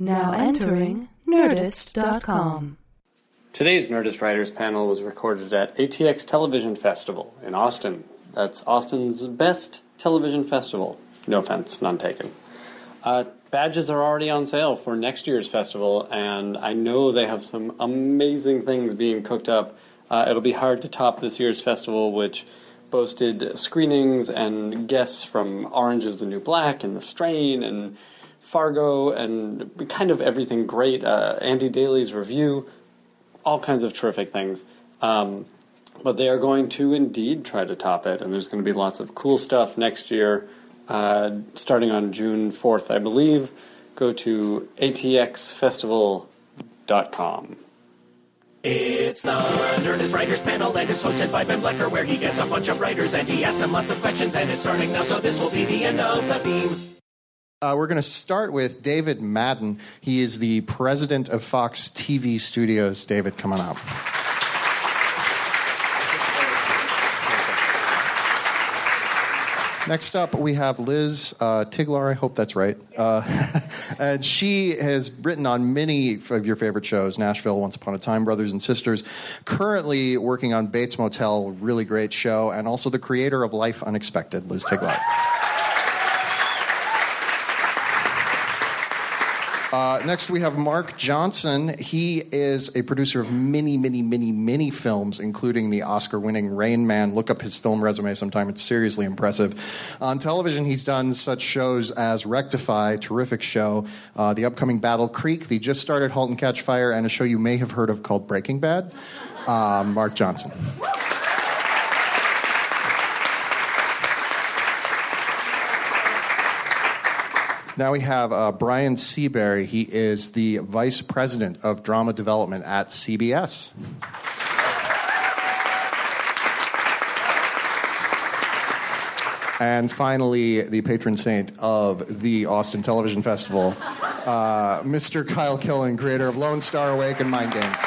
Now entering Nerdist.com. Today's Nerdist Writers panel was recorded at ATX Television Festival in Austin. That's Austin's best television festival. No offense, none taken. Uh, badges are already on sale for next year's festival, and I know they have some amazing things being cooked up. Uh, it'll be hard to top this year's festival, which boasted screenings and guests from Orange is the New Black and The Strain and Fargo and kind of everything great. Uh, Andy Daly's review, all kinds of terrific things. Um, but they are going to indeed try to top it, and there's going to be lots of cool stuff next year, uh, starting on June 4th, I believe. Go to atxfestival.com. It's the Nerdist Writers Panel, and it's hosted by Ben Blacker, where he gets a bunch of writers and he asks them lots of questions, and it's starting now, so this will be the end of the theme. Uh, we're going to start with David Madden. He is the president of Fox TV Studios. David, come on up. Next up, we have Liz uh, Tigelaar. I hope that's right. Uh, and she has written on many of your favorite shows Nashville, Once Upon a Time, Brothers and Sisters. Currently working on Bates Motel, really great show, and also the creator of Life Unexpected, Liz Tigelaar. Uh, next, we have Mark Johnson. He is a producer of many, many, many, many films, including the Oscar winning Rain Man. Look up his film resume sometime, it's seriously impressive. On television, he's done such shows as Rectify, terrific show, uh, the upcoming Battle Creek, the just started Halt and Catch Fire, and a show you may have heard of called Breaking Bad. Uh, Mark Johnson. Now we have uh, Bryan Seabury. He is the vice president of drama development at CBS. And finally, the patron saint of the Austin Television Festival, uh, Mr. Kyle Killen, creator of Lone Star Awake and Mind Games.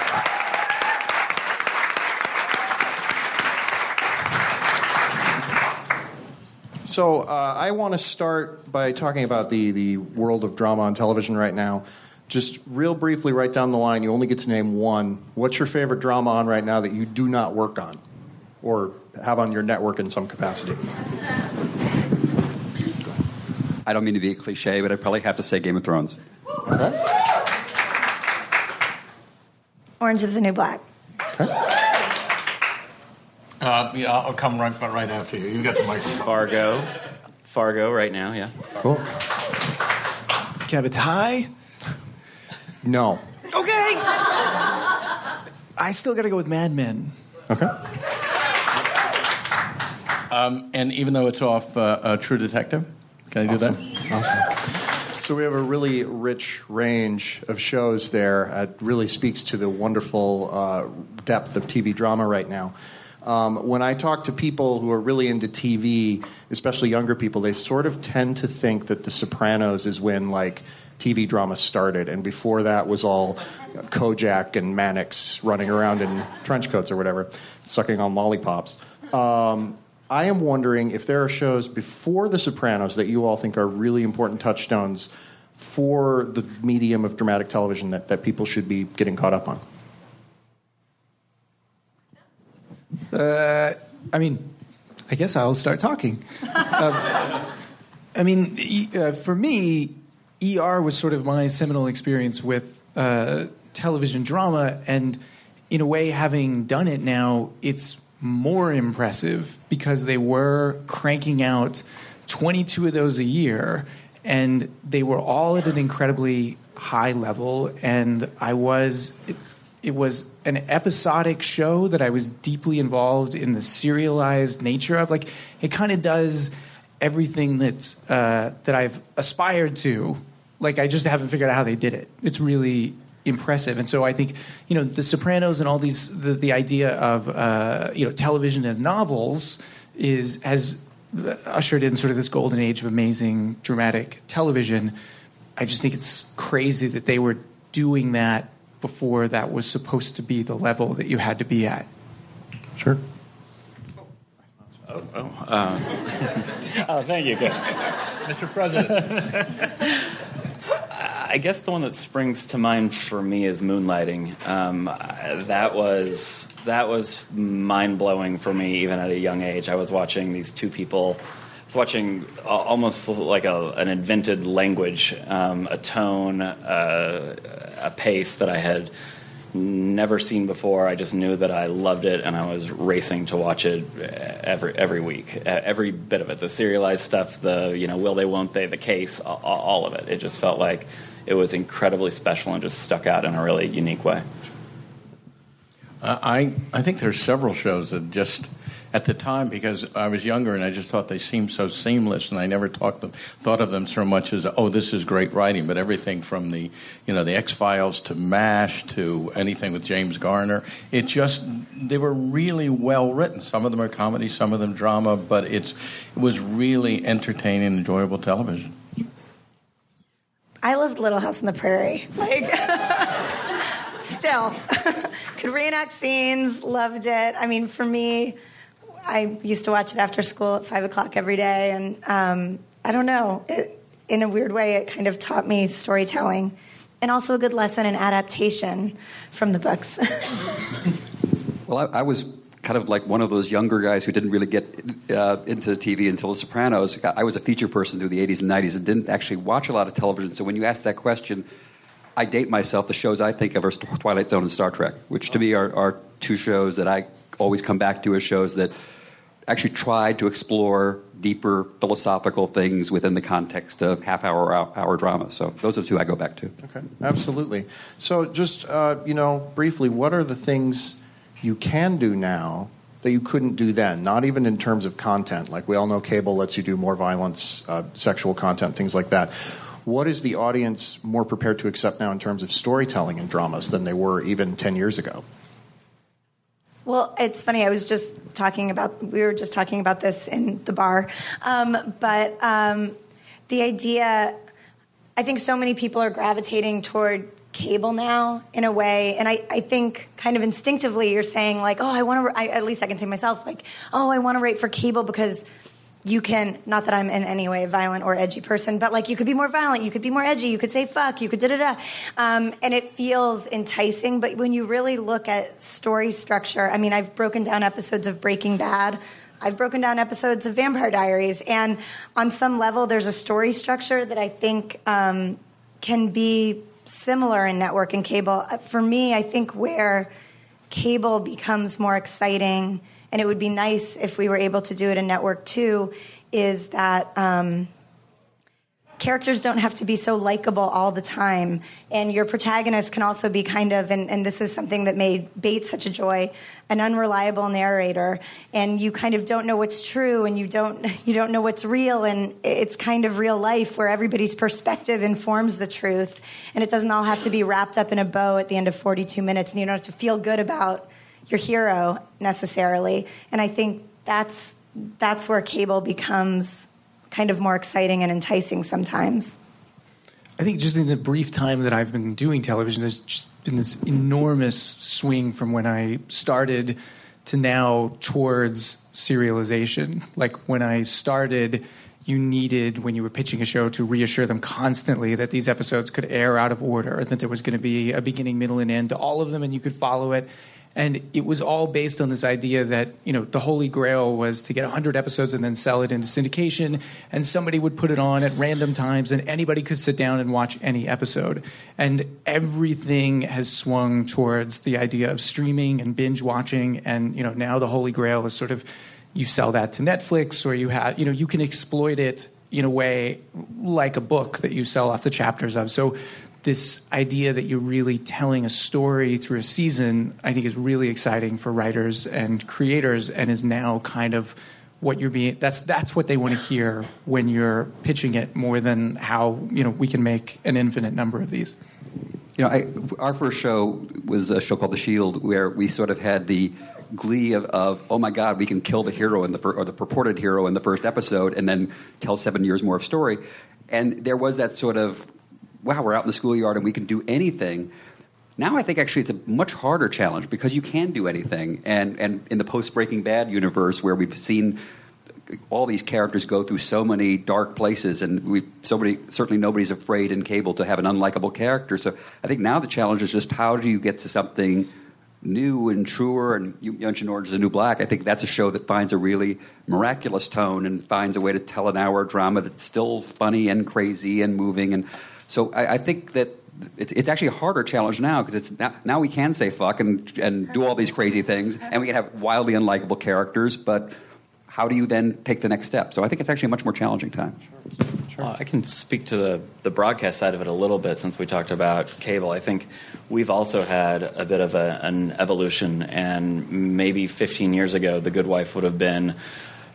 So uh, I want to start by talking about the, the world of drama on television right now. Just real briefly, right down the line, you only get to name one. What's your favorite drama on right now that you do not work on or have on your network in some capacity? I don't mean to be a cliche, but I probably have to say Game of Thrones. Okay. Orange is the New Black. Uh, yeah, I'll come right, right after you. You got the microphone. Fargo. Fargo right now, yeah. Cool. Can I have a tie? No. Okay. I still got to go with Mad Men. Okay. Um, and even though it's off uh, uh, True Detective, can I do that? Awesome. So we have a really rich range of shows there. It really speaks to the wonderful uh, depth of TV drama right now. Um, when I talk to people who are really into TV, especially younger people, they sort of tend to think that The Sopranos is when like TV drama started, and before that was all Kojak and Mannix running around in trench coats or whatever, sucking on lollipops. Um, I am wondering if there are shows before The Sopranos that you all think are really important touchstones for the medium of dramatic television that, that people should be getting caught up on. Uh, I mean, I guess I'll start talking. Um, I mean, e- uh, for me, ER was sort of my seminal experience with uh, television drama, and in a way, having done it now, it's more impressive because they were cranking out 22 of those a year, and they were all at an incredibly high level, and I was. It, was an episodic show that I was deeply involved in the serialized nature of. Like, it kind of does everything that uh, that I've aspired to. Like, I just haven't figured out how they did it. It's really impressive, and so I think you know, The Sopranos and all these the, the idea of uh, you know television as novels is has ushered in sort of this golden age of amazing dramatic television. I just think it's crazy that they were doing that before that was supposed to be the level that you had to be at. Sure. Oh, oh, uh, oh thank you. Good. Mr. President. I guess the one that springs to mind for me is Moonlighting. Um, that was that was mind blowing for me, even at a young age. I was watching these two people. I was watching almost like a, an invented language, um, a tone, uh, a pace that I had never seen before. I just knew that I loved it, and I was racing to watch it every every week, every bit of it. The serialized stuff, the you know, will they, won't they, the case, all of it. It just felt like it was incredibly special and just stuck out in a really unique way. Uh, I I think there's several shows that just at the time because I was younger and I just thought they seemed so seamless and I never them, thought of them so much as oh this is great writing but everything from the you know the X Files to MASH to anything with James Garner it just they were really well written some of them are comedy some of them drama but it's it was really entertaining enjoyable television. I loved Little House on the Prairie like. still could reenact scenes loved it i mean for me I used to watch it after school at five o'clock every day, and um, I don't know. It, in a weird way, it kind of taught me storytelling, and also a good lesson in adaptation from the books. well, I, I, was kind of like one of those younger guys who didn't really get uh, into TV until The Sopranos. I was a feature person through the '80s and '90s, and didn't actually watch a lot of television. So when you ask that question. I date myself. The shows I think of are Twilight Zone and Star Trek, which to me are, are two shows that I always come back to as shows that actually tried to explore deeper philosophical things within the context of half hour hour drama. So those are the two I go back to. Okay, absolutely. So just uh, you know, briefly, what are the things you can do now that you couldn't do then? Not even in terms of content. Like we all know, cable lets you do more violence, uh, sexual content, things like that. What is the audience more prepared to accept now in terms of storytelling in dramas than they were even ten years ago? Well, it's funny. I was just talking about, we were just talking about this in the bar. Um, but um, the idea, I think so many people are gravitating toward cable now in a way. And I, I think kind of instinctively you're saying, like, oh, I want to, at least I can say myself, like, oh, I want to write for cable because you can not that i'm in any way a violent or edgy person but like you could be more violent you could be more edgy you could say fuck you could da da da um, and it feels enticing but when you really look at story structure i mean i've broken down episodes of breaking bad I've broken down episodes of Vampire Diaries, and on some level, there's a story structure that I think um, can be similar in network and cable. For me, I think where cable becomes more exciting and it would be nice if we were able to do it in network too, is that um, characters don't have to be so likable all the time. And your protagonist can also be kind of, and, and, this is something that made Bates such a joy, an unreliable narrator. And you kind of don't know what's true and you don't, you don't know what's real. And it's kind of real life where everybody's perspective informs the truth. And it doesn't all have to be wrapped up in a bow at the end of 42 minutes. And you don't have to feel good about your hero necessarily. And I think that's that's where cable becomes kind of more exciting and enticing sometimes. I think just in the brief time that I've been doing television, there's just been this enormous swing from when I started to now towards serialization. Like when I started, you needed, when you were pitching a show, to reassure them constantly that these episodes could air out of order, that there was going to be a beginning, middle, and end to all of them, and you could follow it. And it was all based on this idea that, you know, the holy grail was to get 100 episodes and then sell it into syndication. And somebody would put it on at random times and anybody could sit down and watch any episode. And everything has swung towards the idea of streaming and binge watching. And, you know, now the holy grail is sort of you sell that to Netflix or you have, you know, you can exploit it in a way like a book that you sell off the chapters of. So this idea that you're really telling a story through a season, I think is really exciting for writers and creators, and is now kind of what you're being. That's that's what they want to hear when you're pitching it, more than how you know we can make an infinite number of these. You know, I, our first show was a show called The Shield, where we sort of had the glee of, of, oh my god we can kill the hero in the fir- or the purported hero in the first episode and then tell seven years more of story and there was that sort of wow, we're out in the schoolyard and we can do anything. Now I think actually it's a much harder challenge because you can do anything. And, and in the post Breaking Bad universe, where we've seen all these characters go through so many dark places, and we so certainly nobody's afraid in cable to have an unlikable character. So I think now the challenge is just how do you get to something new and truer. And you mentioned Orange is the New Black. I think that's a show that finds a really miraculous tone and finds a way to tell an hour drama that's still funny and crazy and moving. And so I, I think that it's, it's actually a harder challenge now because it's now, now we can say fuck and, and do all these crazy things and we can have wildly unlikable characters, but how do you then take the next step? So I think it's actually a much more challenging time. Sure. Uh, I can speak to the, the broadcast side of it a little bit since we talked about cable. I think we've also had a bit of a, an evolution, and maybe 15 years ago, The Good Wife would have been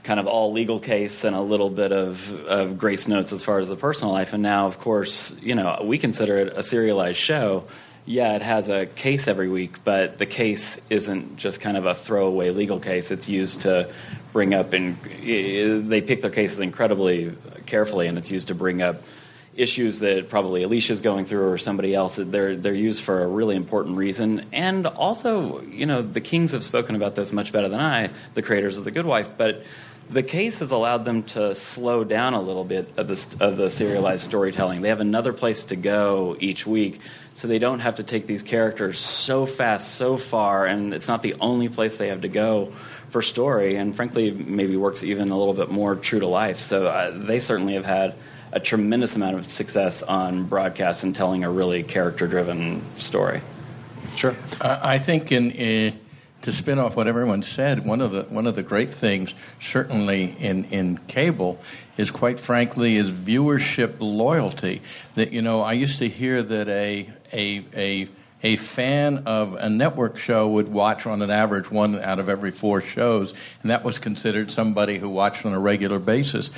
kind of all legal case and a little bit of, of grace notes as far as the personal life. And now, of course, you know, we consider it a serialized show. Yeah, it has a case every week, but the case isn't just kind of a throwaway legal case. It's used to bring up, and they pick their cases incredibly carefully, and it's used to bring up issues that probably Alicia's going through or somebody else. They're they're used for a really important reason, and also, you know, the Kings have spoken about this much better than I, the creators of The Good Wife, but. The case has allowed them to slow down a little bit of the, of the serialized storytelling. They have another place to go each week, so they don't have to take these characters so fast, so far, and it's not the only place they have to go for story, and frankly, maybe works even a little bit more true to life. So uh, they certainly have had a tremendous amount of success on broadcast and telling a really character-driven story. Sure. Uh, I think in, in, to spin off what everyone said, one of the one of the great things, certainly in in cable, is quite frankly is viewership loyalty. That you know, I used to hear that a a a a fan of a network show would watch on an average one out of every four shows, and that was considered somebody who watched on a regular basis.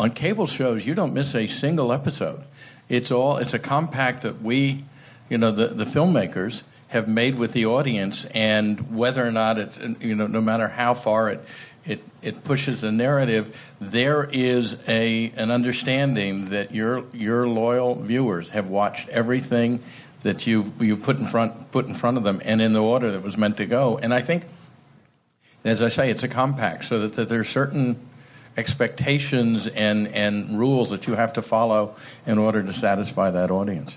On cable shows, you don't miss a single episode. It's all it's a compact that we, you know, the, the filmmakers have made with the audience, and whether or not it's you know, no matter how far it it, it pushes the narrative. There is a an understanding that your your loyal viewers have watched everything that you you put in front put in front of them and in the order that was meant to go. And I think, as I say, it's a compact so that, that there are certain expectations and and rules that you have to follow in order to satisfy that audience.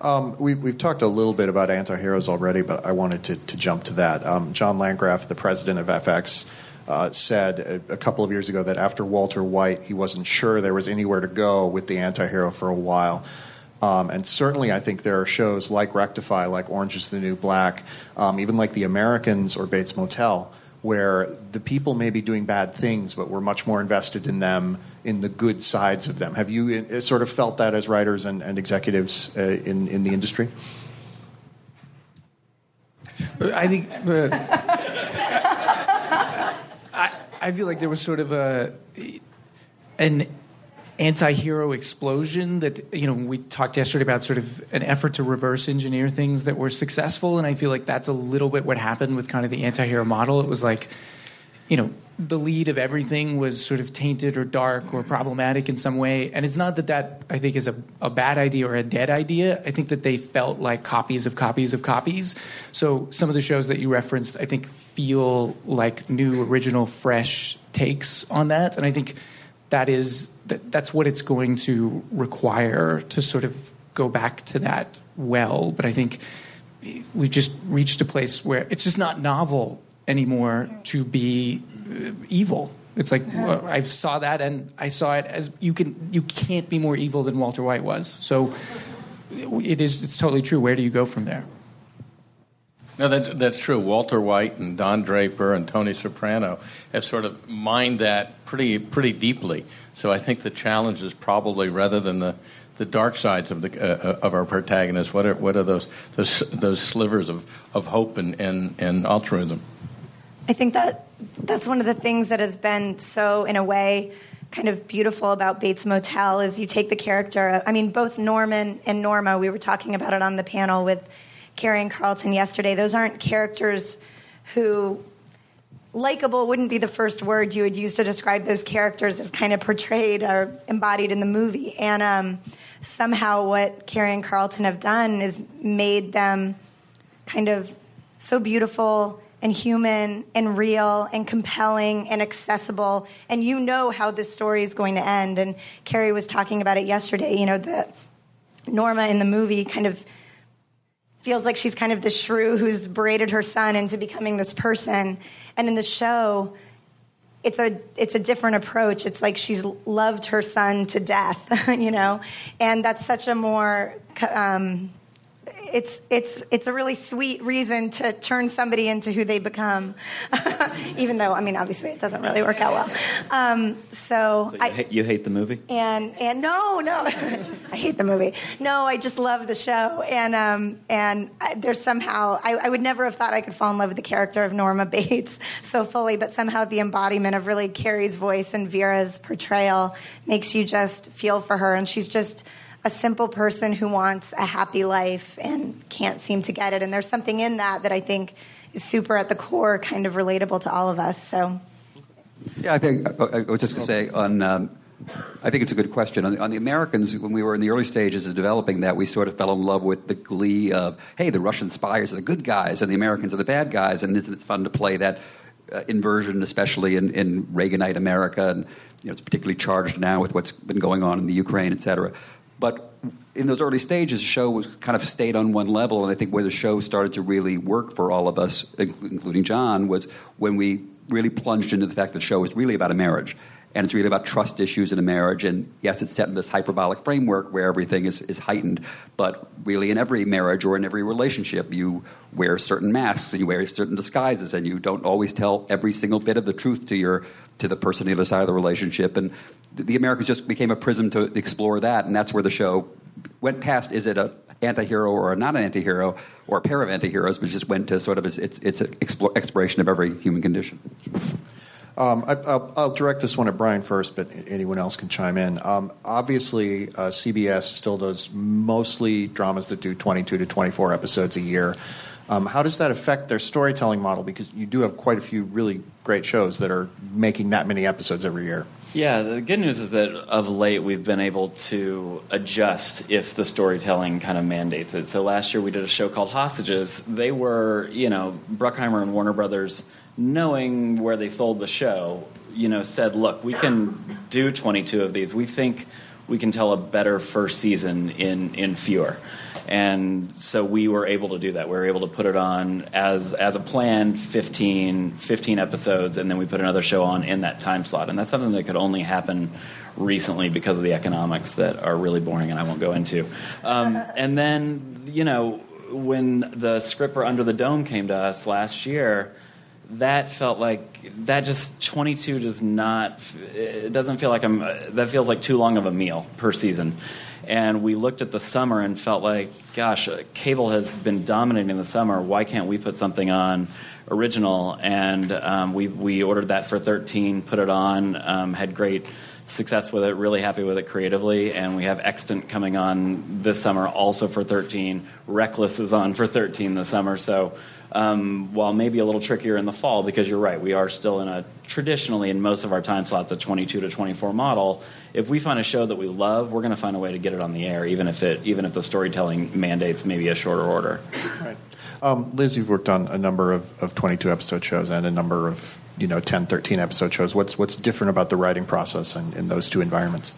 Um, we, have talked a little bit about anti-heroes already, but I wanted to, to jump to that. Um, John Landgraf, the president of FX, uh, said a, a, couple of years ago that after Walter White, he wasn't sure there was anywhere to go with the anti-hero for a while. Um, and certainly, I think there are shows like Rectify, like Orange is the New Black, um, even like The Americans or Bates Motel, where the people may be doing bad things, but we're much more invested in them, in the good sides of them. Have you uh, sort of felt that as writers and, and executives uh, in, in the industry? I think. Uh, I, I feel like there was sort of a an anti-hero explosion that you know we talked yesterday about sort of an effort to reverse engineer things that were successful. And i feel like that's a little bit what happened with kind of the anti-hero model. It was like you know the lead of everything was sort of tainted or dark or problematic in some way. And it's not that that i think is a, a bad idea or a dead idea. I think that they felt like copies of copies of copies. So some of the shows that you referenced i think feel like new original fresh takes on that. And i think that is that, that's what it's going to require to sort of go back to that well. But I think we've just reached a place where it's just not novel anymore to be uh, evil. It's like well, I saw that, and I saw it as you can. You can't be more evil than Walter White was. So it is. It's totally true. Where do you go from there? No, that's, that's true. Walter White and Don Draper and Tony Soprano have sort of mined that pretty pretty deeply. So I think the challenge is probably rather than the the dark sides of the uh, of our protagonists. What are what are those those those slivers of, of hope and, and, and altruism? I think that that's one of the things that has been so in a way kind of beautiful about Bates Motel is you take the character. I mean, both Norman and Norma. We were talking about it on the panel with Kerry and Carlton yesterday. Those aren't characters who likable wouldn't be the first word you would use to describe those characters as kind of portrayed or embodied in the movie. And um, somehow, what Kerry and Carlton have done is made them kind of so beautiful and human and real and compelling and accessible and you know how this story is going to end and Kerry was talking about it yesterday you know the norma in the movie kind of feels like she's kind of the shrew who's berated her son into becoming this person. And in the show it's a it's a different approach. It's like she's loved her son to death you know? And that's such a more um, it's it's it's a really sweet reason to turn somebody into who they become, even though I mean obviously it doesn't really work out well. Um, so, So you, I, hate, you hate the movie? and and no no I hate the movie. No, I just love the show, and um, and I, there's somehow I, I would never have thought I could fall in love with the character of Norma Bates so fully, but somehow the embodiment of really Kerry's voice and Vera's portrayal makes you just feel for her, and she's just a simple person who wants a happy life and can't seem to get it. And there's something in that that I think is super at the core, kind of relatable to all of us. So. Yeah, I think I, I was just going to say on. Um, I think it's a good question. On the, on the Americans, when we were in the early stages of developing that, we sort of fell in love with the glee of, hey, the Russian spies are the good guys and the Americans are the bad guys, and isn't it fun to play that uh, inversion, especially in, in Reaganite America, and you know, it's particularly charged now with what's been going on in the Ukraine, et cetera. But in those early stages, the show was kind of stayed on one level, and I think where the show started to really work for all of us, including John, was when we really plunged into the fact that the show is really about a marriage. And it's really about trust issues in a marriage. And yes, it's set in this hyperbolic framework where everything is, is heightened. But really, in every marriage or in every relationship, you wear certain masks and you wear certain disguises, and you don't always tell every single bit of the truth to your to the person on the other side of the relationship. And the Americans just became a prism to explore that, and that's where the show went past. Is it a anti-hero or not an anti-hero or a pair of anti-heroes, but just went to sort of its its, its exploration of every human condition. Um, I, will I'll direct this one at Bryan first, but anyone else can chime in. Um, obviously, uh, CBS still does mostly dramas that do 22 to 24 episodes a year. Um, how does that affect their storytelling model? Because you do have quite a few really great shows that are making that many episodes every year. Yeah, the good news is that of late we've been able to adjust if the storytelling kind of mandates it. So last year we did a show called Hostages. They were, you know, Bruckheimer and Warner Brothers, knowing where they sold the show, you know, said, look, we can do 22 of these. We think we can tell a better first season in, in fewer and so we were able to do that. We were able to put it on as as a planned 15, 15 episodes, and then we put another show on in that time slot. And that's something that could only happen recently because of the economics that are really boring, and I won't go into. Um, and then you know when the script for Under the Dome came to us last year that felt like that just 22 does not it doesn't feel like i'm that feels like too long of a meal per season and we looked at the summer and felt like, gosh, uh, cable has been dominating the summer. Why can't we put something on original? And um, we we ordered that for 13, put it on, um, had great success with it, really happy with it creatively. And we have Extant coming on this summer also for 13. Reckless is on for 13 this summer. So um, while maybe a little trickier in the fall, because you're right, we are still in a traditionally in most of our time slots a 22 to 24 model. If we find a show that we love, we're going to find a way to get it on the air, even if it even if the storytelling mandates maybe a shorter order. Right. Um, Liz, you've worked on a number of, of 22 episode shows and a number of you know 10, 13 episode shows. What's what's different about the writing process in, in those two environments?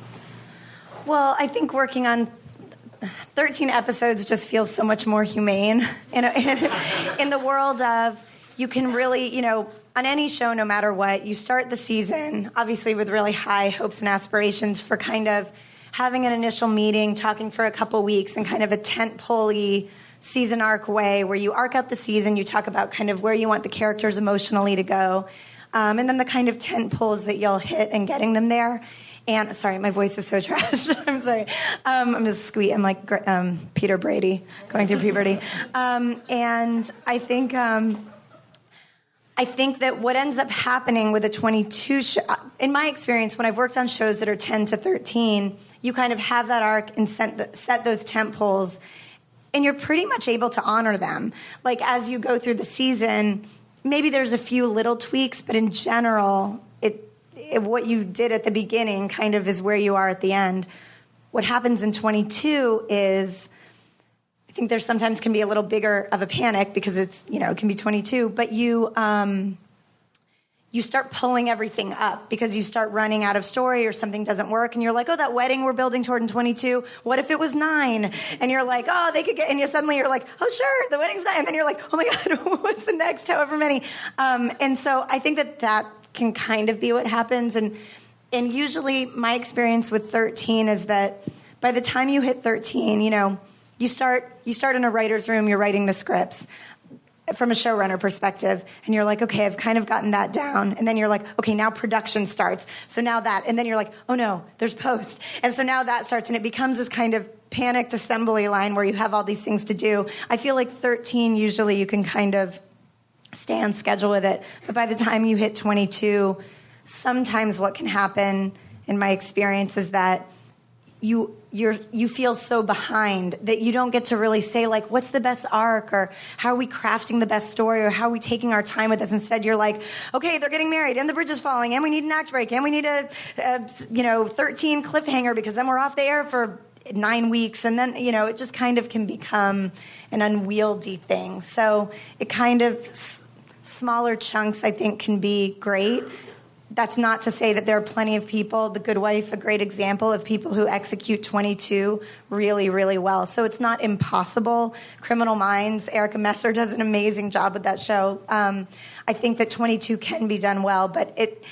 Well, I think working on 13 episodes just feels so much more humane in, a, in, in the world of you can really, you know, on any show, no matter what, you start the season obviously with really high hopes and aspirations for kind of having an initial meeting, talking for a couple weeks, and kind of a tent pulley season arc way where you arc out the season, you talk about kind of where you want the characters emotionally to go, um, and then the kind of tent pulls that you'll hit and getting them there. And sorry, my voice is so trash. I'm sorry. Um, I'm just squeak. I'm like um, Peter Brady going through puberty. Um, and I think um, I think that what ends up happening with a 22 show, in my experience, when I've worked on shows that are 10 to 13, you kind of have that arc and set, set those tent poles, and you're pretty much able to honor them. Like as you go through the season, maybe there's a few little tweaks, but in general, it what you did at the beginning kind of is where you are at the end. What happens in 22 is I think there sometimes can be a little bigger of a panic because it's you know it can be 22, but you. Um, you start pulling everything up because you start running out of story or something doesn't work and you're like, oh, that wedding we're building toward in 22, what if it was nine? And you're like, oh, they could get, and you suddenly you're like, oh, sure, the wedding's nine. And then you're like, oh my God, what's the next however many? Um, and so I think that that can kind of be what happens. And, and usually my experience with 13 is that by the time you hit 13, you know, you start, you start in a writer's room, you're writing the scripts from a showrunner perspective and you're like okay i've kind of gotten that down. And then you're like okay now production starts. So now that and then you're like oh no there's post. And so now that starts and it becomes this kind of panicked assembly line where you have all these things to do. I feel like 13 usually you can kind of stay on schedule with it. But by the time you hit 22 sometimes what can happen in my experience is that you you're you feel so behind that you don't get to really say like what's the best arc or how are we crafting the best story or how are we taking our time with this? Instead you're like okay they're getting married and the bridge is falling and we need an act break and we need a, a you know 13 cliffhanger because then we're off the air for nine weeks and then you know it just kind of can become an unwieldy thing. So it kind of s- smaller chunks i think can be great. That's not to say that there are plenty of people. The good wife a great example of people who execute 22 really really well. So it's not impossible. Criminal minds erica messer does an amazing job with that show. Um, i think that 22 can be done well but it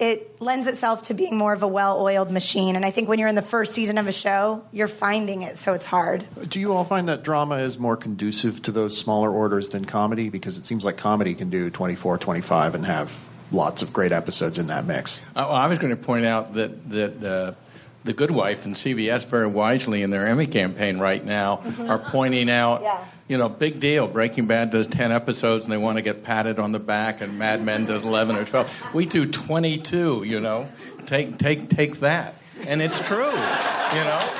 it lends itself to being more of a well-oiled machine and i think when you're in the first season of a show you're finding it so it's hard Do you all find that drama is more conducive to those smaller orders than comedy? Because it seems like comedy can do 24, 25 and have lots of great episodes in that mix. Uh, well, I was going to point out that that uh, the Good Wife and CBS very wisely in their Emmy campaign right now are pointing out, Yeah. You know, big deal. Breaking Bad does ten episodes and they want to get patted on the back, and Mad Men does eleven or twelve. We do twenty-two. You know, take take take that, and it's true. You know,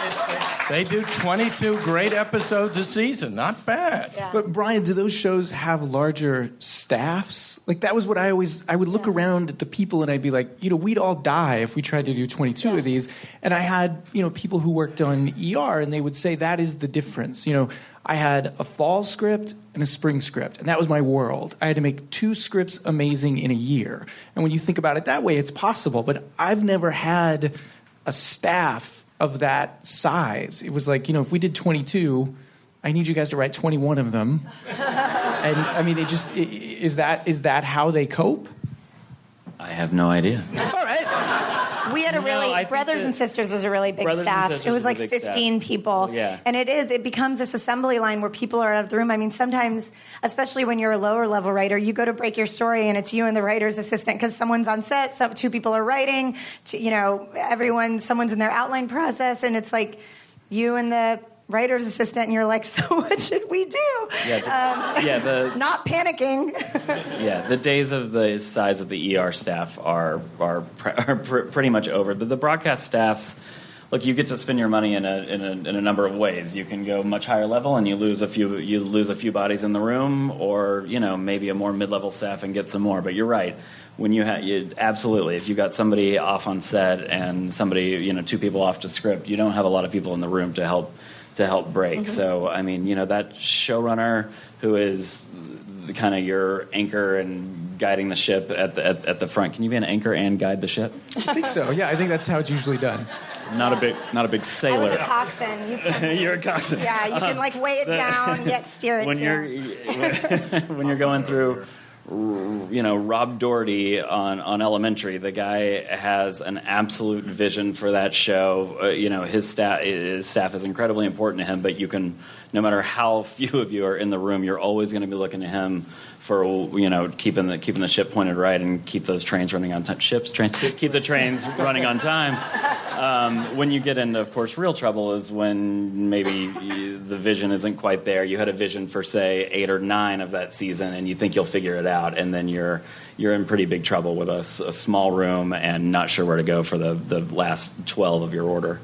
they do twenty-two great episodes a season. Not bad. But Bryan, do those shows have larger staffs? Like that was what I always I would look around at the people and I'd be like, you know, we'd all die if we tried to do 22 of these. And I had, you know, people who worked on ER and they would say that is the difference. You know, I had a fall script and a spring script, and that was my world. I had to make two scripts amazing in a year. And when you think about it that way, it's possible, but I've never had a staff of that size. It was like, you know, if we did 22, I need you guys to write 21 of them. and I mean, it just i- i- is that is that how they cope? I have no idea. All right. We had a No, really I Brothers and Sisters was a really big staff. It was like 15 staff. people. Yeah. And it is it becomes this assembly line where people are out of the room. I mean, sometimes especially when you're a lower level writer, you go to break your story and it's you and the writer's assistant cuz someone's on set, some two people are writing, to, you know, everyone someone's in their outline process and it's like you and the writer's assistant and you're like, "So what should we do?" Yeah, the, yeah, the Not panicking. yeah, the days of the size of the ER staff are are, pre- are pr- pretty much over. The, the broadcast staffs, look, you get to spend your money in a, in a in a number of ways. You can go much higher level and you lose a few you lose a few bodies in the room, or you know maybe a more mid level staff and get some more. But you're right. When you have you absolutely, if you've got somebody off on set and somebody you know two people off to script, you don't have a lot of people in the room to help to help break. Mm-hmm. So I mean, you know that showrunner who is kind of your anchor and guiding the ship at the at, at the front. Can you be an anchor and guide the ship? I think so. Yeah, I think that's how it's usually done. Not a big not a big I was sailor. a coxswain. You can, you're a coxswain. yeah, you can like weigh it down yet steer it when too. you're when you're going through you know Rob Doherty on on Elementary. The guy has an absolute vision for that show. Uh, you know his staff his staff is incredibly important to him but you can no matter how few of you are in the room you're always going to be looking to him for you know keeping the keeping the ship pointed right and keep those trains running on time ships trains keep the trains running on time um, when you get into, of course, real trouble is when maybe the vision isn't quite there. You had a vision for, say, eight or nine of that season, and you think you'll figure it out, and then you're you're in pretty big trouble with a small room and not sure where to go for the, the last twelve of your order.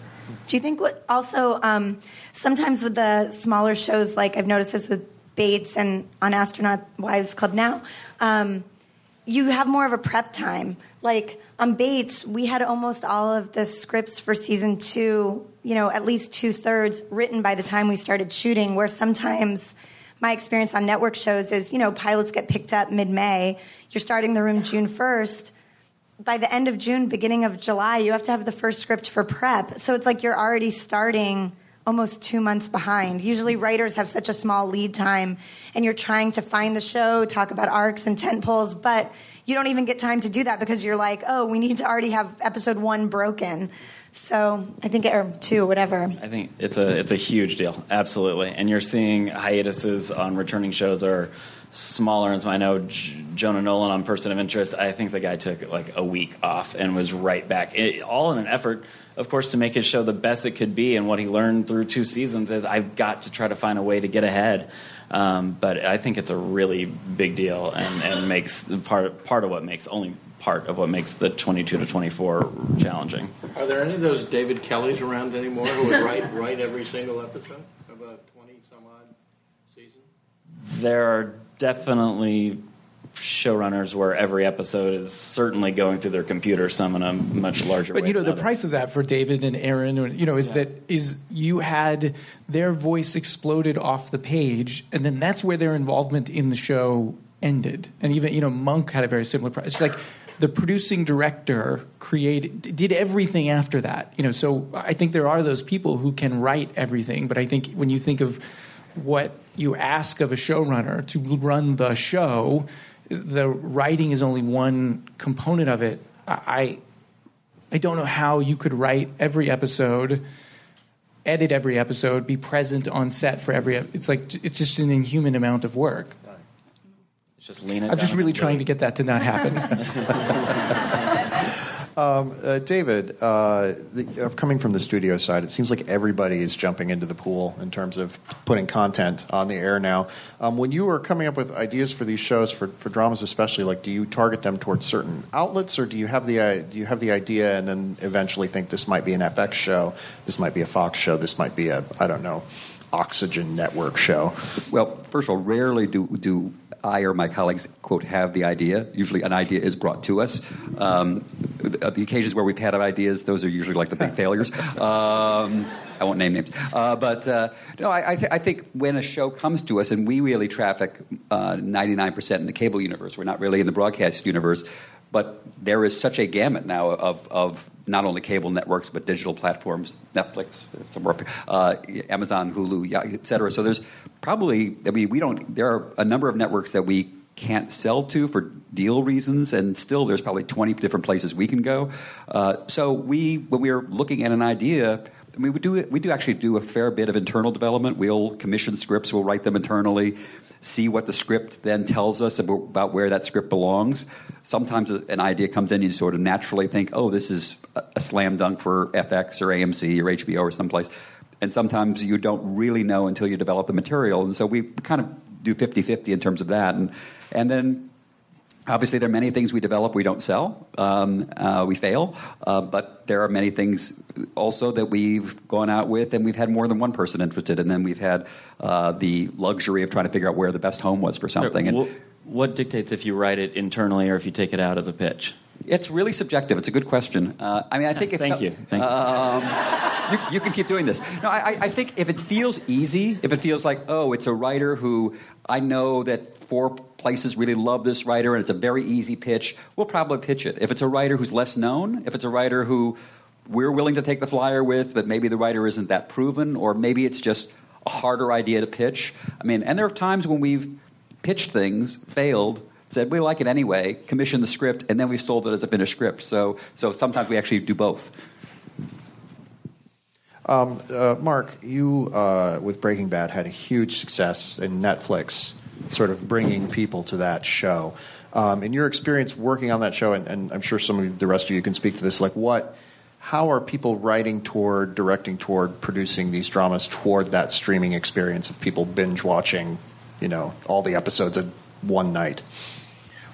Do you think what also um, sometimes with the smaller shows, like I've noticed this with Bates and on Astronaut Wives Club now, um, you have more of a prep time. Like on Bates, we had almost all of the scripts for season two, you know, at least two thirds written by the time we started shooting, where sometimes my experience on network shows is, you know, pilots get picked up mid May, you're starting the room June 1st. By the end of June, beginning of July, you have to have the first script for prep. So it's like you're already starting almost two months behind. Usually, writers have such a small lead time, and you're trying to find the show, talk about arcs and tent poles, but you don't even get time to do that because you're like, oh, we need to already have episode one broken. So I think, or two, whatever. I think it's a it's a huge deal, absolutely. And you're seeing hiatuses on returning shows are smaller. And so I know J- Jonah Nolan on Person of Interest. I think the guy took like a week off and was right back, it, all in an effort, of course, to make his show the best it could be. And what he learned through two seasons is I've got to try to find a way to get ahead. Um, but I think it's a really big deal and, and makes part part of what makes only part of what makes the 22 to 24 challenging. Are there any of those David Kelleys around anymore who would write write every single episode of a twenty some odd season? There are definitely showrunners where every episode is certainly going through their computer, some in a much larger But way you know than the others. price of that for David and Aaron, you know, is that is you had their voice exploded off the page, and then that's where their involvement in the show ended. And even you know Monk had a very similar price. It's like the producing director created did everything after that. You know, so I think there are those people who can write everything, but I think when you think of what you ask of a showrunner to run the show, the writing is only one component of it. I I don't know how you could write every episode, edit every episode, be present on set for every. It's like it's just an inhuman amount of work. just lean it I'm just really trying it. to get that to not happen. Uh, David, uh, the, coming from the studio side, it seems like everybody is jumping into the pool in terms of putting content on the air now. Um, when you are coming up with ideas for these shows, for, for dramas especially, like do you target them towards certain outlets, or do you have the uh, do you have the idea and then eventually think this might be an FX show, this might be a Fox show, this might be a I don't know, Oxygen Network show? Well, first of all, rarely do do I or my colleagues quote have the idea. Usually, an idea is brought to us. Um, the, the occasions where we've had ideas, those are usually like the big failures. Um, I won't name names, uh, but uh, no, I, I, th- I think when a show comes to us, and we really traffic nine percent in the cable universe, we're not really in the broadcast universe. But there is such a gamut now of, of not only cable networks but digital platforms, Netflix, uh, Amazon, Hulu, et cetera. So there's probably, I mean, we don't. There are a number of networks that we can't sell to for deal reasons, and still there's probably 20 different places we can go. Uh, so we, when we are looking at an idea. I mean, we do we do actually do a fair bit of internal development. We'll commission scripts, we'll write them internally, see what the script then tells us about, where that script belongs. Sometimes an idea comes in, you sort of naturally think, oh, this is a, a slam dunk for FX or AMC or HBO or someplace. And sometimes you don't really know until you develop the material. And so we kind of do 50 50 in terms of that. And, and then Obviously, there are many things we develop we don't sell. Um, uh, we fail, uh, but there are many things also that we've gone out with, and we've had more than one person interested, and then we've had uh, the luxury of trying to figure out where the best home was for something. So, and what dictates if you write it internally or if you take it out as a pitch? It's really subjective. It's a good question. Uh, I mean, I think if Thank you. Thank you. um, you, you can keep doing this. No, I- I think if it feels easy, if it feels like, oh, it's a writer who I know that four places really love this writer and it's a very easy pitch, we'll probably pitch it. If it's a writer who's less known, if it's a writer who we're willing to take the flyer with, but maybe the writer isn't that proven, or maybe it's just a harder idea to pitch. I mean, and there are times when we've pitched things, failed, said we like it anyway, commissioned the script, and then we sold it as a finished script. So, so sometimes we actually do both. Um, uh, Mark, you uh, with Breaking Bad had a huge success in Netflix, sort of bringing people to that show. Um, in your experience working on that show, and, and I'm sure some of the rest of you can speak to this, like what, how are people writing toward, directing toward, producing these dramas toward that streaming experience of people binge watching, you know, all the episodes in one night?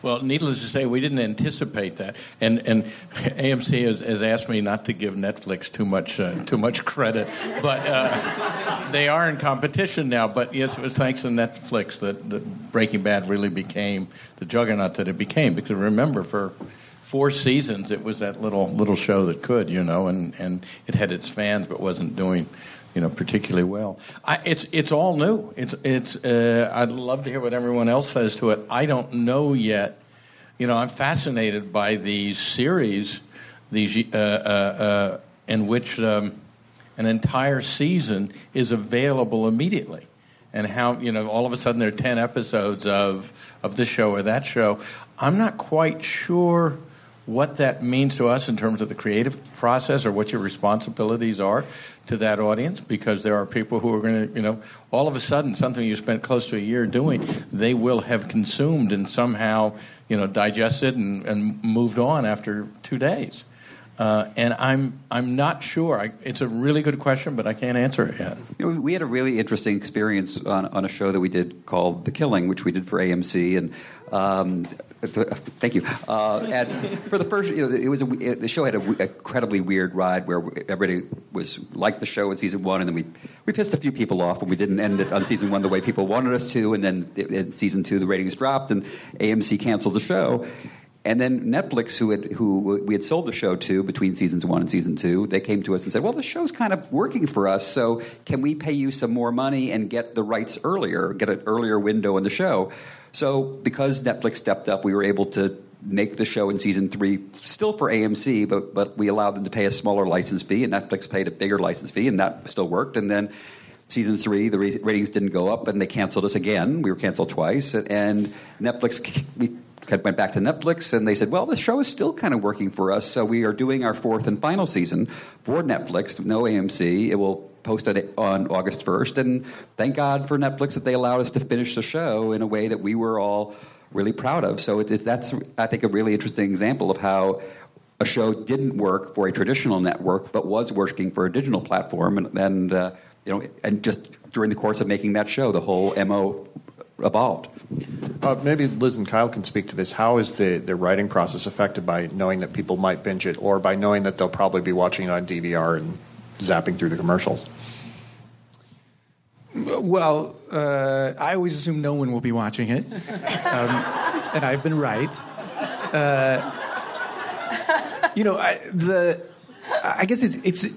Well, needless to say, we didn't anticipate that, and and AMC has, has asked me not to give Netflix too much uh, too much credit, but uh, they are in competition now. But yes, it was thanks to Netflix that, that Breaking Bad really became the juggernaut that it became. Because remember, for four seasons, it was that little little show that could, you know, and, and it had its fans, but wasn't doing, you know, particularly well. I, it's it's all new. It's it's. Uh, I'd love to hear what everyone else says to it. I don't know yet. You know, I'm fascinated by these series, these uh, uh, uh, in which um, an entire season is available immediately and how you know all of a sudden there are 10 episodes of of this show or that show i'm not quite sure what that means to us in terms of the creative process or what your responsibilities are to that audience because there are people who are going to you know all of a sudden something you spent close to a year doing they will have consumed and somehow you know digested and, and moved on after two days uh, and I'm I'm not sure. I, it's a really good question, but I can't answer it yet. You know, we had a really interesting experience on, on a show that we did called The Killing, which we did for AMC, and um, thank you. Uh, and for the first, you know, it was a, the show had an incredibly weird ride where everybody was like the show in season one, and then we we pissed a few people off when we didn't end it on season one the way people wanted us to, and then in season two the ratings dropped, and AMC canceled the show. And then Netflix, who had, who we had sold the show to between seasons one and season two, they came to us and said, "Well, the show's kind of working for us, so can we pay you some more money and get the rights earlier, get an earlier window in the show?" So, because Netflix stepped up, we were able to make the show in season three still for AMC, but but we allowed them to pay a smaller license fee, and Netflix paid a bigger license fee, and that still worked. And then season three, the ratings didn't go up, and they canceled us again. We were canceled twice, and Netflix we went back to Netflix and they said, well, the show is still kind of working for us, so we are doing our fourth and final season for Netflix, no AMC. It will post it on August 1st, and thank God for Netflix that they allowed us to finish the show in a way that we were all really proud of. So it, it, that's, I think, a really interesting example of how a show didn't work for a traditional network, but was working for a digital platform, and, and uh, you know, and just during the course of making that show, the whole mo evolved. Uh, maybe Liz and Kyle can speak to this. How is the, the writing process affected by knowing that people might binge it or by knowing that they'll probably be watching it on DVR and zapping through the commercials? Well, uh, I always assume no one will be watching it, um, and I've been right. Uh, you know, I, the I guess it's, it's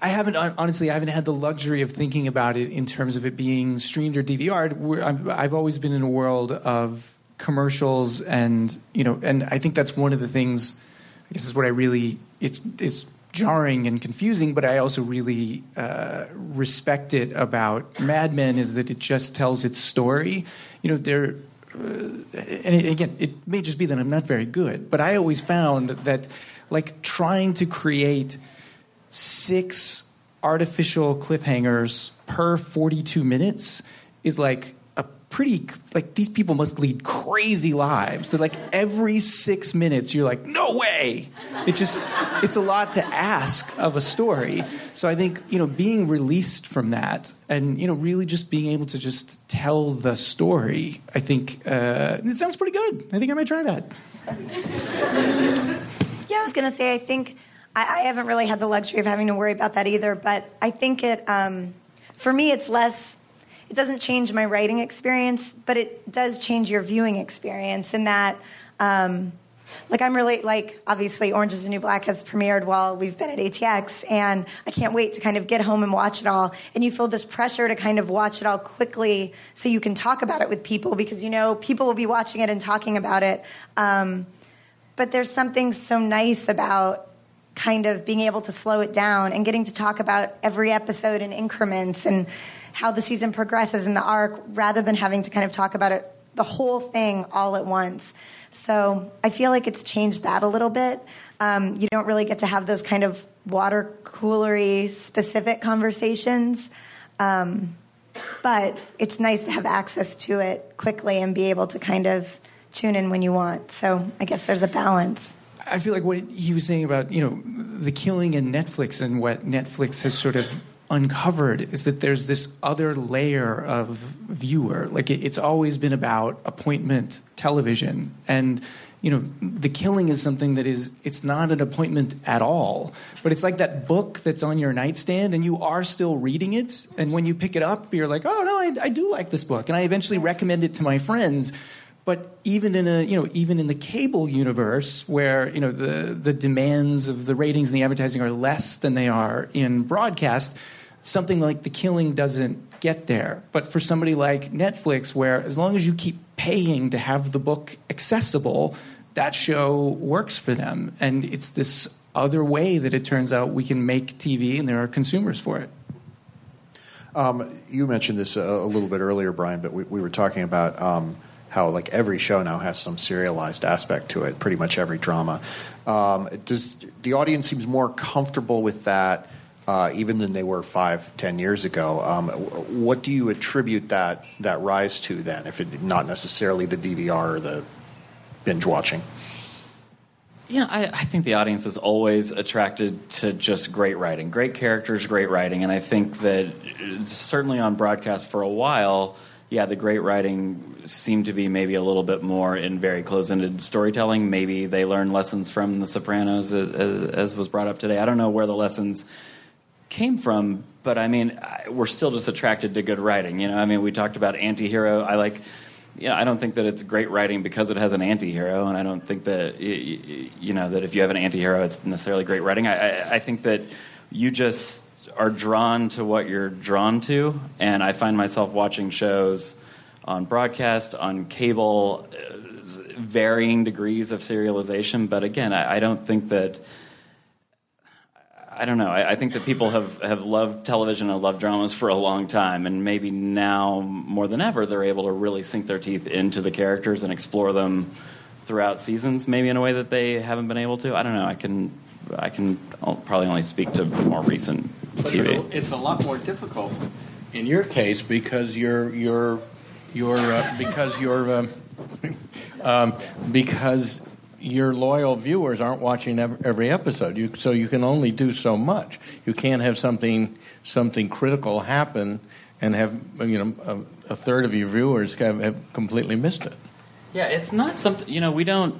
I haven't honestly I haven't had the luxury of thinking about it in terms of it being streamed or DVR'd. I've always been in a world of commercials and you know and I think that's one of the things I guess is what I really it's it's jarring and confusing but I also really uh, respect it about Mad Men is that it just tells its story you know there uh, and it, again it may just be that I'm not very good but I always found that like trying to create six artificial cliffhangers per 42 minutes is like a pretty like these people must lead crazy lives. They're like every six minutes you're like no way! It just it's a lot to ask of a story. So i think you know being released from that and you know really just being able to just tell the story i think uh, it sounds pretty good. I think i might try that. Yeah i was to say i think I, I, haven't really had the luxury of having to worry about that either. But I think it, um, for me, it's less. It doesn't change my writing experience, but it does change your viewing experience. In that, um, like I'm really like obviously Orange Is the New Black has premiered while we've been at ATX, and I can't wait to kind of get home and watch it all. And you feel this pressure to kind of watch it all quickly so you can talk about it with people because you know people will be watching it and talking about it. Um, but there's something so nice about kind of being able to slow it down and getting to talk about every episode in increments and how the season progresses in the arc rather than having to kind of talk about it the whole thing all at once. So I feel like it's changed that a little bit. Um, you don't really get to have those kind of water coolery specific conversations. Um, but it's nice to have access to it quickly and be able to kind of tune in when you want. So I guess there's a balance. I feel like what he was saying about you know the killing in Netflix and what Netflix has sort of uncovered is that there's this other layer of viewer. Like it, it's always been about appointment television, and you know the killing is something that is it's not an appointment at all. But it's like that book that's on your nightstand, and you are still reading it. And when you pick it up, you're like, oh no, I, I do like this book, and I eventually recommend it to my friends But even in a you know even in the cable universe where you know the the demands of the ratings and the advertising are less than they are in broadcast, something like The Killing doesn't get there. But for somebody like Netflix, where as long as you keep paying to have the book accessible, that show works for them, and it's this other way that it turns out we can make TV, and there are consumers for it. Um, you mentioned this a, a, little bit earlier, Bryan, but we, we were talking about um, how like every show now has some serialized aspect to it. Pretty much every drama. Um, does the audience seems more comfortable with that? Uh, even than they were five, ten years ago. Um, what do you attribute that that rise to then, if it not necessarily the DVR or the binge watching? You know, I, I, think the audience is always attracted to just great writing, great characters, great writing, and I think that certainly on broadcast for a while, yeah, the great writing seemed to be maybe a little bit more in very close-ended storytelling. Maybe they learned lessons from The Sopranos, as, as was brought up today. I don't know where the lessons came from, but I mean, we're still just attracted to good writing. You know, I mean, we talked about anti-hero. I like you know, I don't think that it's great writing because it has an anti-hero, and I don't think that you know that if you have an anti-hero, it's necessarily great writing. I, I, I think that you just are drawn to what you're drawn to, and I find myself watching shows on broadcast, on cable, uh, varying degrees of serialization. But again, I, I don't think that I don't know. I, I, think that people have, have loved television and loved dramas for a long time, and maybe now more than ever, they're able to really sink their teeth into the characters and explore them throughout seasons, maybe in a way that they haven't been able to. I don't know. I can I can probably only speak to more recent but TV. It's a lot more difficult in your case because you're you're you're uh, because you're um, um, because your loyal viewers aren't watching every episode. You, so you can only do so much. You can't have something something critical happen and have you know a, a third of your viewers have, have, completely missed it. Yeah, it's not something you know. We don't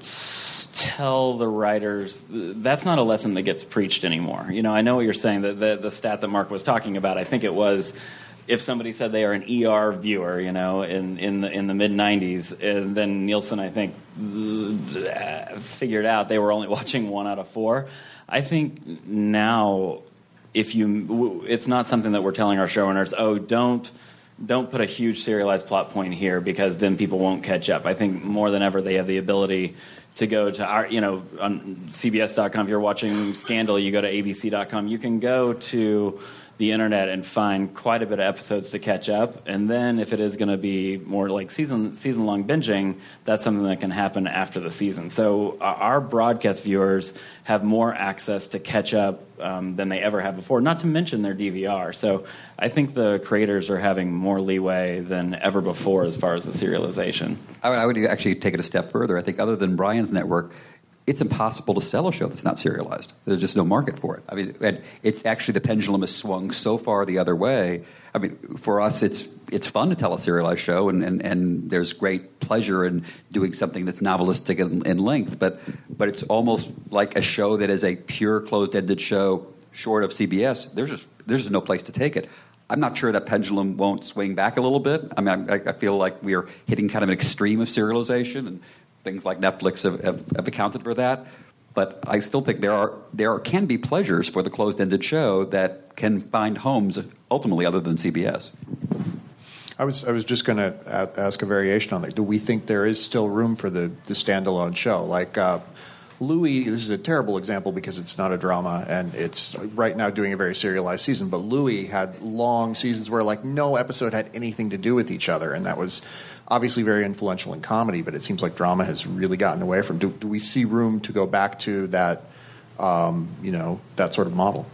tell the writers that's not a lesson that gets preached anymore. You know, I know what you're saying. The, the the stat that Mark was talking about, I think it was if somebody said they are an ER viewer, you know, in in the in the mid '90s, and then Nielsen, I think, figured out they were only watching one out of four. I think now, if you, it's not something that we're telling our showrunners. Oh, don't don't put a huge serialized plot point here because then people won't catch up. I think more than ever they have the ability to go to our, you know, on CBS.com. If you're watching Scandal, you go to ABC.com. You can go to the internet and find quite a bit of episodes to catch up. And then if it is going to be more like season season long binging, that's something that can happen after the season. So our broadcast viewers have more access to catch up um, than they ever have before. Not to mention their DVR. So I think the creators are having more leeway than ever before as far as the serialization. I would, I would actually take it a step further. I think other than Bryan's network it's impossible to sell a show that's not serialized. There's just no market for it. I mean, and it's actually the pendulum has swung so far the other way. I mean, for us, it's it's fun to tell a serialized show, and, and, and there's great pleasure in doing something that's novelistic in, in length. But but it's almost like a show that is a pure closed-ended show, short of CBS. There's just there's just no place to take it. I'm not sure that pendulum won't swing back a little bit. I mean, I, I feel like we are hitting kind of an extreme of serialization, and things like Netflix have, have, have accounted for that. But I still think there are there can be pleasures for the closed-ended show that can find homes ultimately other than CBS. I was I was just going to ask a variation on that. Do we think there is still room for the the standalone show like? Uh, Louis, this is a terrible example because it's not a drama and it's right now doing a very serialized season. But Louis had long seasons where like no episode had anything to do with each other, and that was obviously very influential in comedy, but it seems like drama has really gotten away from. Do, do we see room to go back to that, um, you know, that sort of model?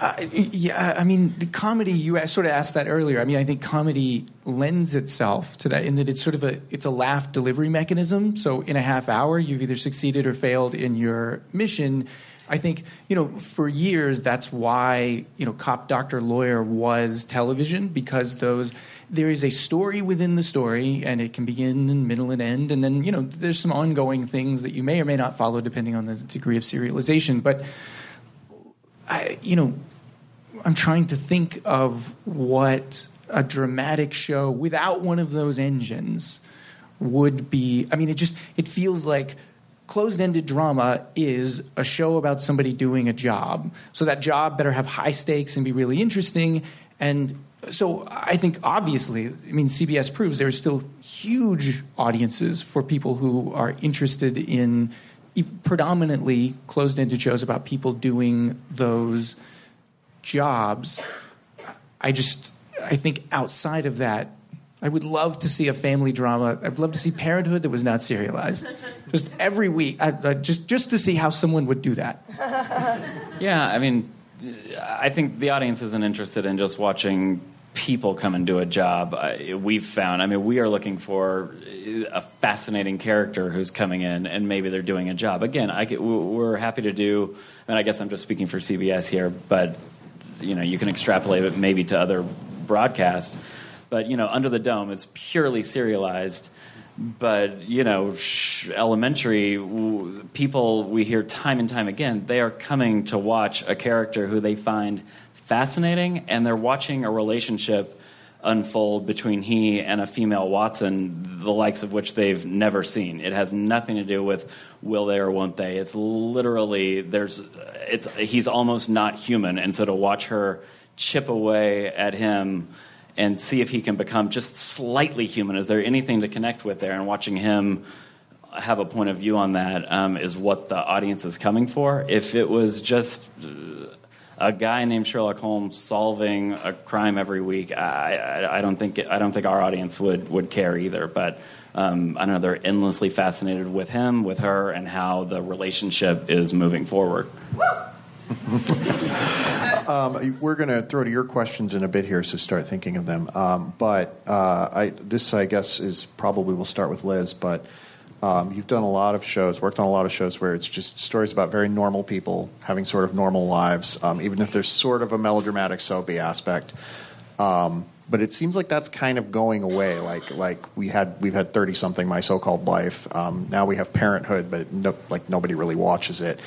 Uh, yeah, I mean, the comedy. You sort of asked that earlier. I mean, I think comedy lends itself to that in that it's sort of a it's a laugh delivery mechanism. So in a half hour, you've either succeeded or failed in your mission. I think you know for years that's why you know cop doctor lawyer was television because those there is a story within the story and it can begin and middle and end and then you know there's some ongoing things that you may or may not follow depending on the degree of serialization. But I you know I'm trying to think of what a dramatic show without one of those engines would be. I mean it just it feels like closed-ended drama is a show about somebody doing a job. So that job better have high stakes and be really interesting and so I think obviously, I mean, CBS proves there's still huge audiences for people who are interested in predominantly closed-ended shows about people doing those jobs. I just, I think outside of that, I would love to see a family drama. I'd love to see Parenthood that was not serialized, just every week, I, I, just just to see how someone would do that. Yeah, I mean, I think the audience isn't interested in just watching people come and do a job. I, we've found, I mean, we are looking for a fascinating character who's coming in and maybe they're doing a job. Again, I get, we're happy to do, and I guess I'm just speaking for CBS here, but you know, you can extrapolate it maybe to other broadcasts. But you know, Under the Dome is purely serialized. But you know sh- elementary w- people we hear time and time again they are coming to watch a character who they find fascinating and they're watching a relationship unfold between he and a female watson the likes of which they've never seen. It has nothing to do with will they or won't they. It's literally there's it's he's almost not human. And so to watch her chip away at him and see if he can become just slightly human. Is there anything to connect with there? And watching him have a point of view on that um, is what the audience is coming for. If it was just uh, a guy named Sherlock Holmes solving a crime every week, I, I, I don't think I don't think our audience would would care either. But um, I don't know they're endlessly fascinated with him, with her, and how the relationship is moving forward. Um, we're going to throw to your questions in a bit here, so start thinking of them. Um, but uh, I, this, I guess, is probably we'll start with Liz. But um, you've done a lot of shows, worked on a lot of shows where it's just stories about very normal people having sort of normal lives, um, even if there's sort of a melodramatic soapy aspect. Um, but it seems like that's kind of going away. Like like we had we've had thirty something my so called life. Um, now we have Parenthood, but no, like nobody really watches it.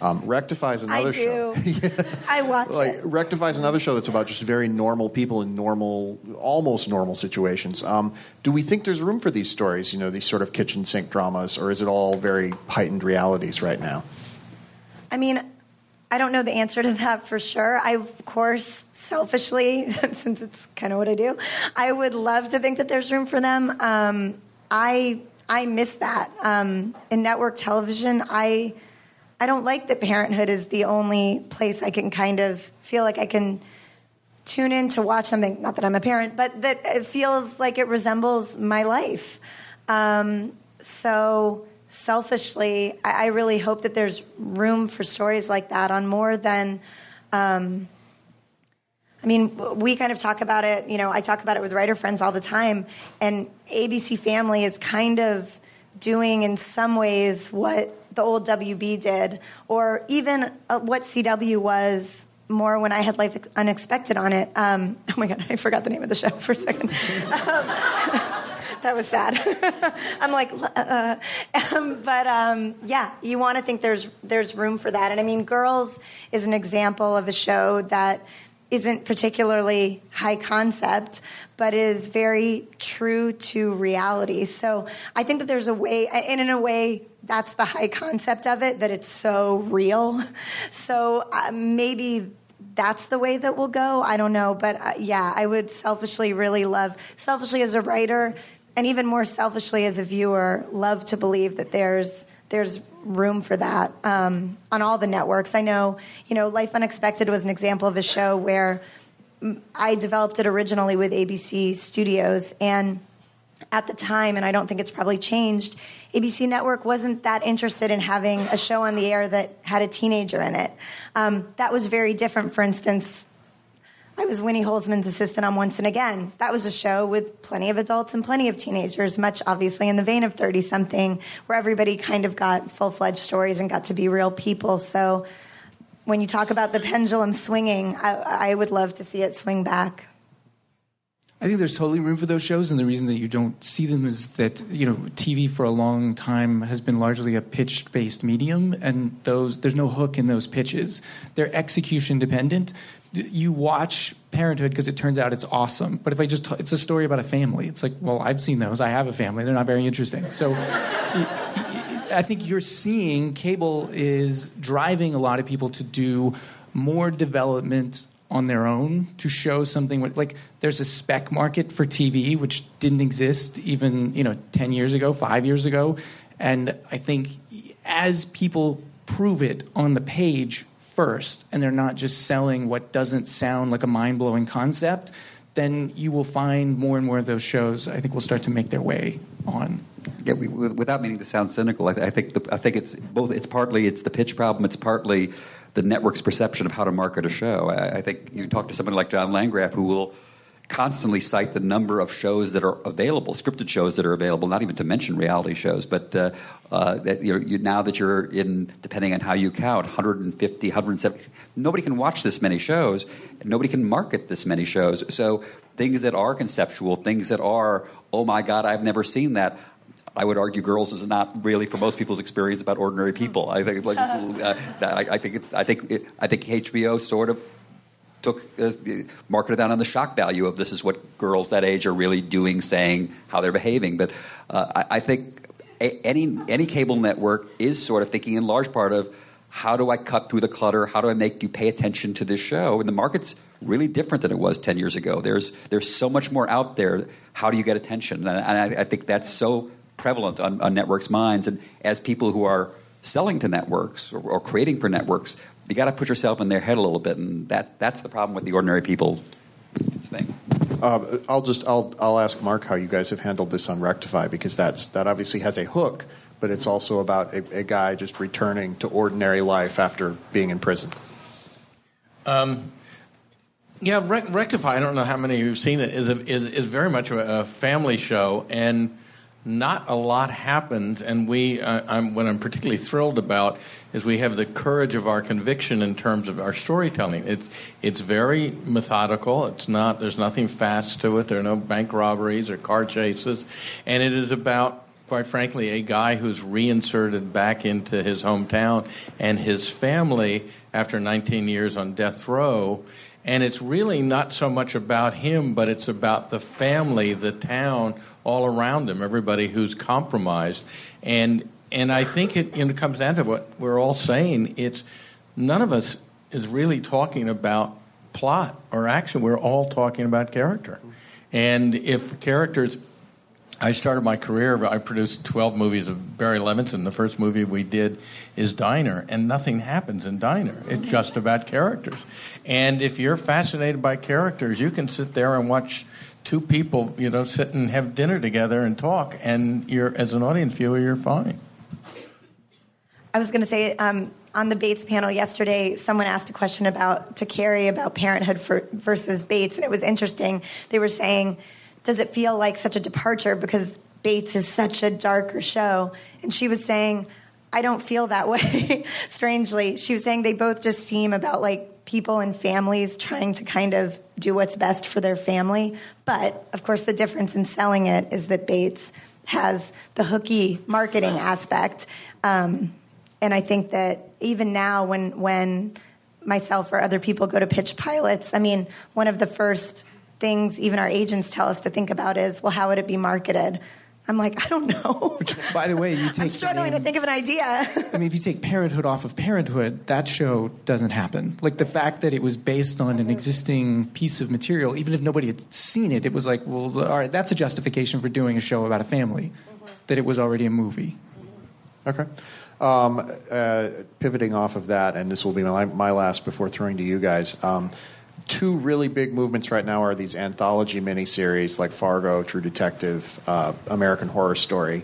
Um, Rectify is another I show. do. I watch like it. Rectify is another show that's about just very normal people in normal, almost normal situations. Um, do we think there's room for these stories? You know, these sort of kitchen sink dramas, or is it all very heightened realities right now? I mean, I don't know the answer to that for sure. I, of course, selfishly, since it's kind of what I do, I would love to think that there's room for them. Um, I I miss that um, in network television. I I don't like that Parenthood is the only place I can kind of feel like I can tune in to watch something. Not that I'm a parent, but that it feels like it resembles my life. Um, so selfishly, I, I really hope that there's room for stories like that on more than. Um, I mean, we kind of talk about it. You know, I talk about it with writer friends all the time, and ABC Family is kind of doing, in some ways, what the old WB did, or even uh, what CW was more when I had Life Unexpected on it. Um, oh my God, I forgot the name of the show for a second. Um, that was sad. I'm like, uh, um, but um, yeah, you want to think there's there's room for that. And I mean, Girls is an example of a show that isn't particularly high concept, but is very true to reality. So I think that there's a way, and in a way, that's the high concept of it, that it's so real. So uh, maybe that's the way that we'll go. I don't know. But uh, yeah, I would selfishly really love, selfishly as a writer, and even more selfishly as a viewer, love to believe that there's there's room for that um, on all the networks. I know, you know, Life Unexpected was an example of a show where I developed it originally with ABC Studios, and at the time, and I don't think it's probably changed, ABC Network wasn't that interested in having a show on the air that had a teenager in it. Um, that was very different, for instance. I was Winnie Holzman's assistant on Once and Again. That was a show with plenty of adults and plenty of teenagers, much obviously in the vein of 30 something, where everybody kind of got full fledged stories and got to be real people. So when you talk about the pendulum swinging, I, I would love to see it swing back. I think there's totally room for those shows, and the reason that you don't see them is that you know TV for a long time has been largely a pitch-based medium, and those there's no hook in those pitches. They're execution dependent. You watch Parenthood because it turns out it's awesome, but if I just t- it's a story about a family, it's like, well, I've seen those. I have a family. They're not very interesting. So. I think you're seeing cable is driving a lot of people to do more development on their own to show something like there's a spec market for TV which didn't exist even you know 10 years ago 5 years ago and I think as people prove it on the page first and they're not just selling what doesn't sound like a mind-blowing concept then you will find more and more of those shows I think will start to make their way on Yeah, we, without meaning to sound cynical, I, I think the, I think it's both. It's partly it's the pitch problem. It's partly the network's perception of how to market a show. I, I think you talk to somebody like John Landgraf, who will constantly cite the number of shows that are available, scripted shows that are available. Not even to mention reality shows, but uh, uh, that you, now that you're in, depending on how you count, 150, 170. Nobody can watch this many shows. Nobody can market this many shows. So things that are conceptual, things that are, oh my God, I've never seen that. I would argue Girls is not really, for most people's experience, about ordinary people. I think, like, uh, I, I think it's, I think, it, I think HBO sort of took uh, marketed that on the shock value of this is what girls that age are really doing, saying how they're behaving. But uh, I, I think a, any any cable network is sort of thinking in large part of how do I cut through the clutter? How do I make you pay attention to this show? And the market's really different than it was ten years ago. There's there's so much more out there. How do you get attention? And I, I think that's so prevalent on, on networks' minds. And as people who are selling to networks or, or creating for networks, you got to put yourself in their head a little bit, and that that's the problem with the ordinary people thing. Uh, I'll just I'll I'll ask Mark how you guys have handled this on Rectify because that's that obviously has a hook, but it's also about a, a guy just returning to ordinary life after being in prison. Um, Yeah, Rec- Rectify. I don't know how many of you have seen it. Is a, is is very much a, a family show, and not a lot happens. And we, uh, I'm, what I'm particularly thrilled about is we have the courage of our conviction in terms of our storytelling. It's it's very methodical. It's not. There's nothing fast to it. There are no bank robberies or car chases, and it is about. Quite frankly, a guy who's reinserted back into his hometown and his family after 19 years on death row, and it's really not so much about him, but it's about the family, the town, all around them, everybody who's compromised. And and I think it, it comes down to what we're all saying. It's none of us is really talking about plot or action. We're all talking about character. And if characters I started my career, I produced 12 movies of Barry Levinson. The first movie we did is Diner, and nothing happens in Diner. It's just about characters. And if you're fascinated by characters, you can sit there and watch two people, you know, sit and have dinner together and talk, and you're, as an audience viewer, you're fine. I was going to say um, on the Bates panel yesterday, someone asked a question about to Kerry about parenthood for, versus Bates, and it was interesting. They were saying, "Does it feel like such a departure because Bates is such a darker show?" And she was saying, "I don't feel that way." Strangely, she was saying they both just seem about like people and families trying to kind of do what's best for their family. But of course, the difference in selling it is that Bates has the hooky marketing aspect. Um, and I think that even now, when when myself or other people go to pitch pilots, I mean, one of the first things even our agents tell us to think about is, well, how would it be marketed? I'm like, I don't know. Which, by the way, you take I'm struggling name- to think of an idea. I mean, if you take Parenthood off of Parenthood, that show doesn't happen. Like the fact that it was based on an existing piece of material, even if nobody had seen it, it was like, well, all right, that's a justification for doing a show about a family, that it was already a movie. Okay. Um, uh, pivoting off of that, and this will be my, my last before throwing to you guys. Um, two really big movements right now are these anthology miniseries like Fargo, True Detective, uh, American Horror Story,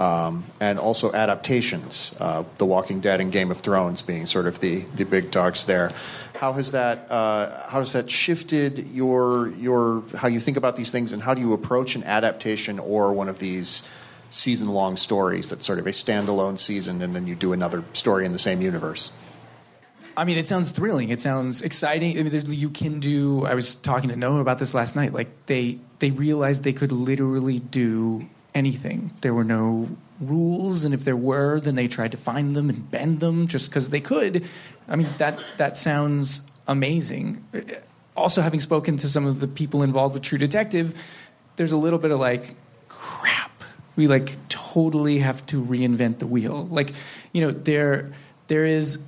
um, and also adaptations. Uh, the Walking Dead and Game of Thrones being sort of the, the big dogs there. How has that uh, how has that shifted your your how you think about these things, and how do you approach an adaptation or one of these season long stories that's sort of a standalone season, and then you do another story in the same universe? I mean, it sounds thrilling. It sounds exciting. I mean, you can do. I was talking to Noah about this last night. Like they they realized they could literally do anything. There were no rules, and if there were, then they tried to find them and bend them just because they could. I mean, that that sounds amazing. Also, having spoken to some of the people involved with True Detective, there's a little bit of like, crap. We like totally have to reinvent the wheel. Like, you know, there there is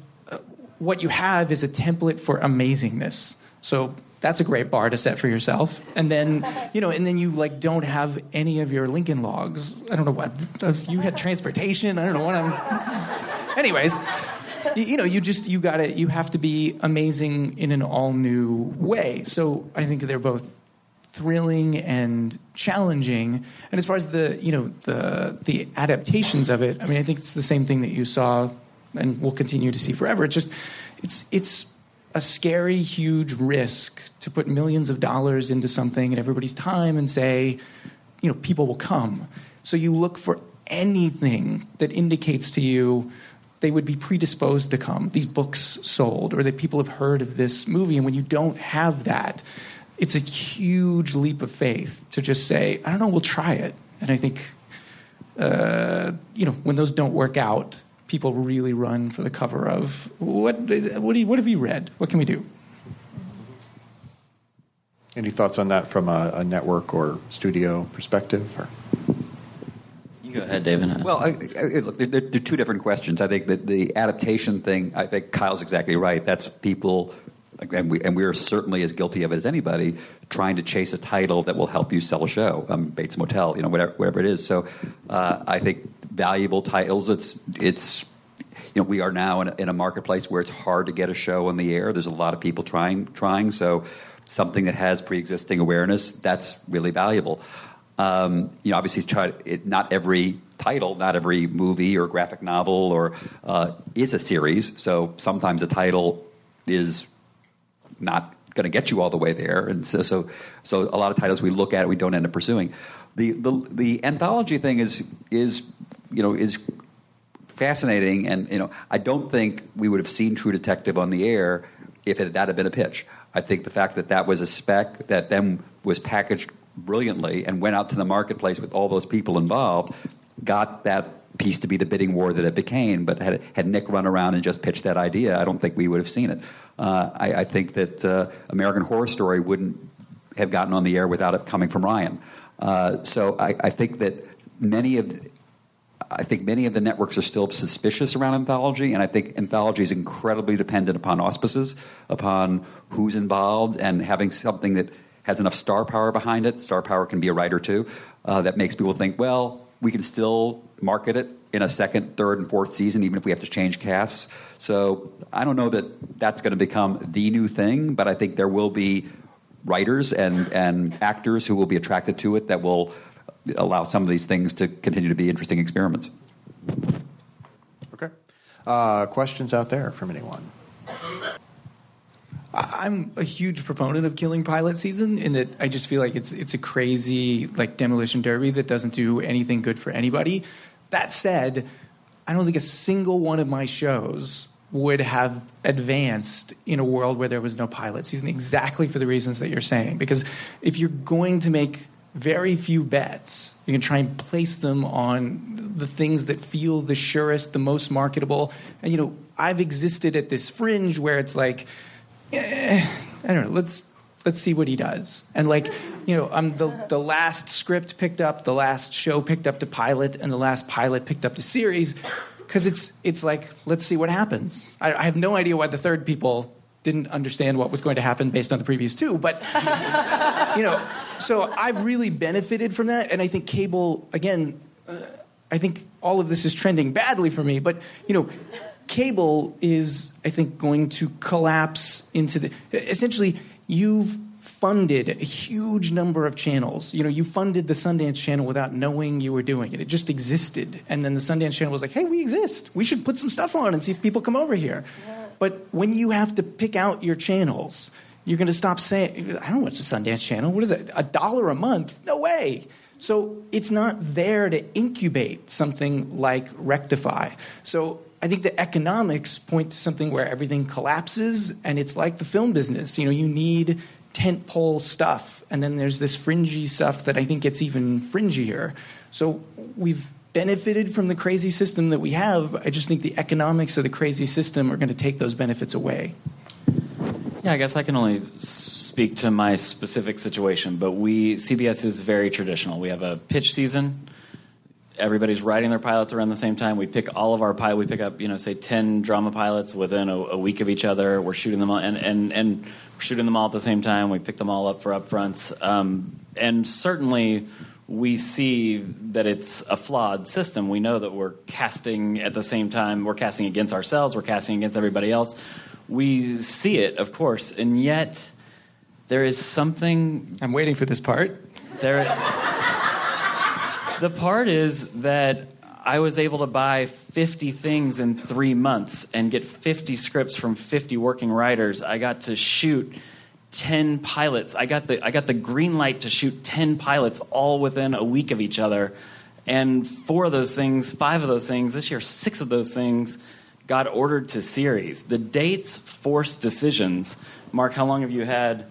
what you have is a template for amazingness. So that's a great bar to set for yourself. And then, you know, and then you like don't have any of your Lincoln logs. I don't know what you had transportation. I don't know what I'm. Anyways, you, know, you just you got to you have to be amazing in an all new way. So I think they're both thrilling and challenging. And as far as the you know the the adaptations of it, I mean, I think it's the same thing that you saw and we'll continue to see forever. It's just it's it's a scary, huge risk to put millions of dollars into something and everybody's time and say, you know, people will come. So you look for anything that indicates to you they would be predisposed to come. These books sold, or that people have heard of this movie. And when you don't have that, it's a huge leap of faith to just say, I don't know, we'll try it. And I think, uh, you know, when those don't work out, people really run for the cover of what, what, do you, what have you read? What can we do? Any thoughts on that from a, a network or studio perspective? Or? You go ahead, David. Well, I, I, look, they're, they're two different questions. I think that the adaptation thing, I think Kyle's exactly right. That's people, and we, and we are certainly as guilty of it as anybody, trying to chase a title that will help you sell a show, um, Bates Motel, you know, whatever, whatever it is. So uh, I think valuable titles, it's, it's you know, we are now in a, in a marketplace where it's hard to get a show on the air. There's a lot of people trying, trying. So something that has pre-existing awareness, that's really valuable. Um, you know, obviously, it, not every title, not every movie or graphic novel or uh, is a series. So sometimes a title is not going to get you all the way there, and so, so so a lot of titles we look at we don't end up pursuing. The the the anthology thing is is you know is fascinating, and you know I don't think we would have seen True Detective on the air if it, had that had been a pitch. I think the fact that that was a spec that then was packaged brilliantly and went out to the marketplace with all those people involved got that piece to be the bidding war that it became. But had, had Nick run around and just pitched that idea, I don't think we would have seen it. Uh, I, I, think that uh, American Horror Story wouldn't have gotten on the air without it coming from Ryan. Uh, so I, I, think that many of I think many of the networks are still suspicious around anthology, and I think anthology is incredibly dependent upon auspices, upon who's involved, and having something that has enough star power behind it. Star power can be a writer too, uh, that makes people think, well, we can still market it in a second, third, and fourth season, even if we have to change casts. So I don't know that that's going to become the new thing, but I think there will be writers and, and actors who will be attracted to it that will allow some of these things to continue to be interesting experiments. Okay. Uh, questions out there from anyone? I'm a huge proponent of killing pilot season in that I just feel like it's it's a crazy like demolition derby that doesn't do anything good for anybody. That said, I don't think a single one of my shows would have advanced in a world where there was no pilot season exactly for the reasons that you're saying because if you're going to make very few bets. You can try and place them on the things that feel the surest, the most marketable. And you know, I've existed at this fringe where it's like, eh, I don't know. Let's let's see what he does. And like, you know, I'm the the last script picked up, the last show picked up to pilot, and the last pilot picked up to series. Because it's it's like let's see what happens. I, I have no idea why the third people didn't understand what was going to happen based on the previous two. But you know, so I've really benefited from that, and I think cable again. Uh, I think all of this is trending badly for me, but you know, cable is I think going to collapse into the essentially you've funded a huge number of channels. You know, you funded the Sundance Channel without knowing you were doing it. It just existed. And then the Sundance Channel was like, hey, we exist. We should put some stuff on and see if people come over here. But when you have to pick out your channels, you're going to stop saying, I don't watch the Sundance Channel. What is it? A dollar a month? No way. So it's not there to incubate something like Rectify. So I think the economics point to something where everything collapses, and it's like the film business. You know, you need tentpole stuff, and then there's this fringy stuff that I think gets even fringier. So we've benefited from the crazy system that we have. I just think the economics of the crazy system are going to take those benefits away. Yeah, I guess I can only speak to my specific situation, but we CBS is very traditional. We have a pitch season. Everybody's writing their pilots around the same time. We pick all of our pilot. We pick up, you know, say ten drama pilots within a, a week of each other. We're shooting them all, and and and we're shooting them all at the same time. We pick them all up for upfronts, um, and certainly we see that it's a flawed system. We know that we're casting at the same time. We're casting against ourselves. We're casting against everybody else. We see it, of course, and yet there is something. I'm waiting for this part. There. the part is that I was able to buy 50 things in three months and get 50 scripts from 50 working writers. I got to shoot 10 pilots. I got the I got the green light to shoot 10 pilots all within a week of each other. And four of those things, five of those things, this year six of those things got ordered to series. The dates forced decisions. Mark, how long have you had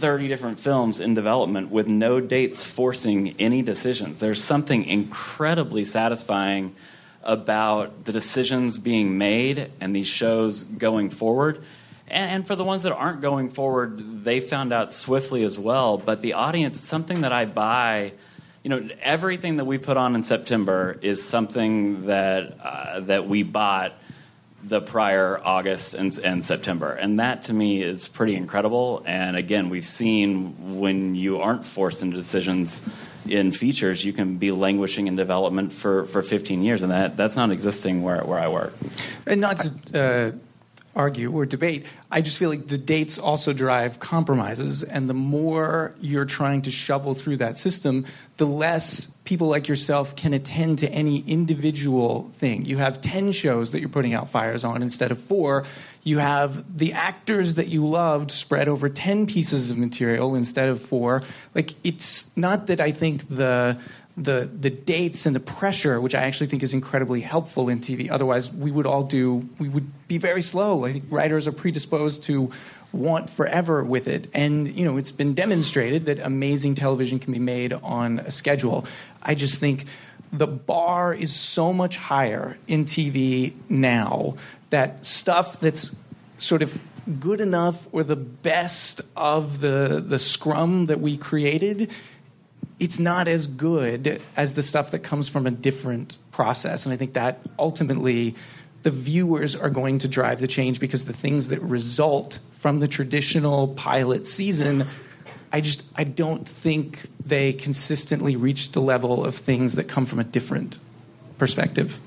30 different films in development with no dates forcing any decisions. There's something incredibly satisfying about the decisions being made and these shows going forward. And, and for the ones that aren't going forward, they found out swiftly as well. But the audience, something that I buy, you know, everything that we put on in September is something that uh, that we bought the prior August and, and, September. And that to me is pretty incredible. And again, we've seen when you aren't forced into decisions in features, you can be languishing in development for, for 15 years. And that, that's not existing where, where I work. And not to uh, argue or debate, I just feel like the dates also drive compromises. And the more you're trying to shovel through that system, the less people like yourself can attend to any individual thing. You have 10 shows that you're putting out fires on instead of four. You have the actors that you loved spread over 10 pieces of material instead of four. Like, it's not that I think the the the dates and the pressure, which I actually think is incredibly helpful in TV. Otherwise, we would all do we would be very slow. I think writers are predisposed to want forever with it, and you know it's been demonstrated that amazing television can be made on a schedule. I just think the bar is so much higher in TV now that stuff that's sort of good enough or the best of the the scrum that we created it's not as good as the stuff that comes from a different process. And I think that ultimately the viewers are going to drive the change because the things that result from the traditional pilot season, I just I don't think they consistently reach the level of things that come from a different perspective.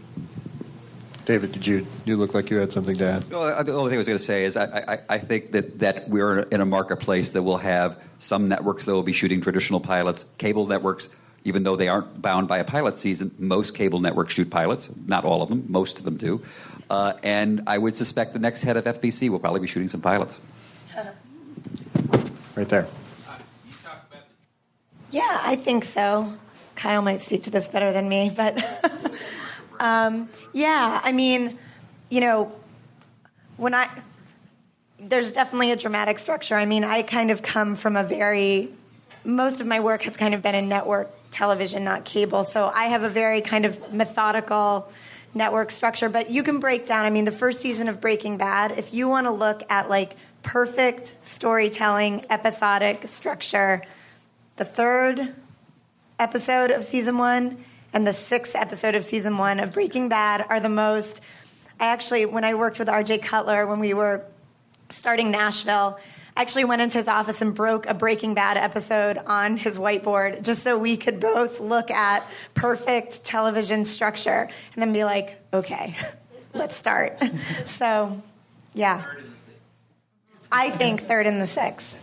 David, did you you look like you had something to add? No, the only thing I was going to say is I, I, I think that, that we're in a marketplace that will have some networks that will be shooting traditional pilots, cable networks, even though they aren't bound by a pilot season, most cable networks shoot pilots. Not all of them, most of them do. Uh, and I would suspect the next head of FBC will probably be shooting some pilots. Right there. Yeah, I think so. Kyle might speak to this better than me, but um, yeah, I mean, you know, when I there's definitely a dramatic structure. I mean, I kind of come from a very most of my work has kind of been in network television, not cable. So I have a very kind of methodical network structure. But you can break down. I mean, the first season of Breaking Bad. If you want to look at like perfect storytelling, episodic structure, the third episode of season one and the sixth episode of season one of Breaking Bad are the most. I actually, when I worked with RJ Cutler, when we were starting Nashville, I actually went into his office and broke a Breaking Bad episode on his whiteboard just so we could both look at perfect television structure and then be like, okay, let's start. so, yeah. I think third and the sixth.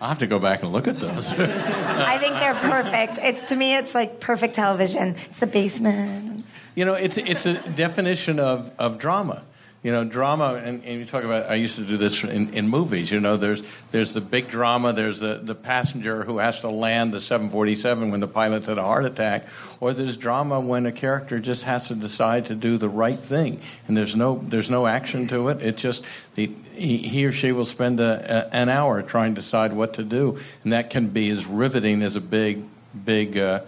I'll have to go back and look at those. I think they're perfect. It's to me, it's like perfect television. It's the basement. You know, it's it's a definition of, of drama. You know, drama, and, and you talk about. I used to do this in, in movies. You know, there's there's the big drama. There's the, the passenger who has to land the 747 when the pilot's had a heart attack, or there's drama when a character just has to decide to do the right thing, and there's no there's no action to it. It just the, he, he or she will spend a, a, an hour trying to decide what to do, and that can be as riveting as a big big uh,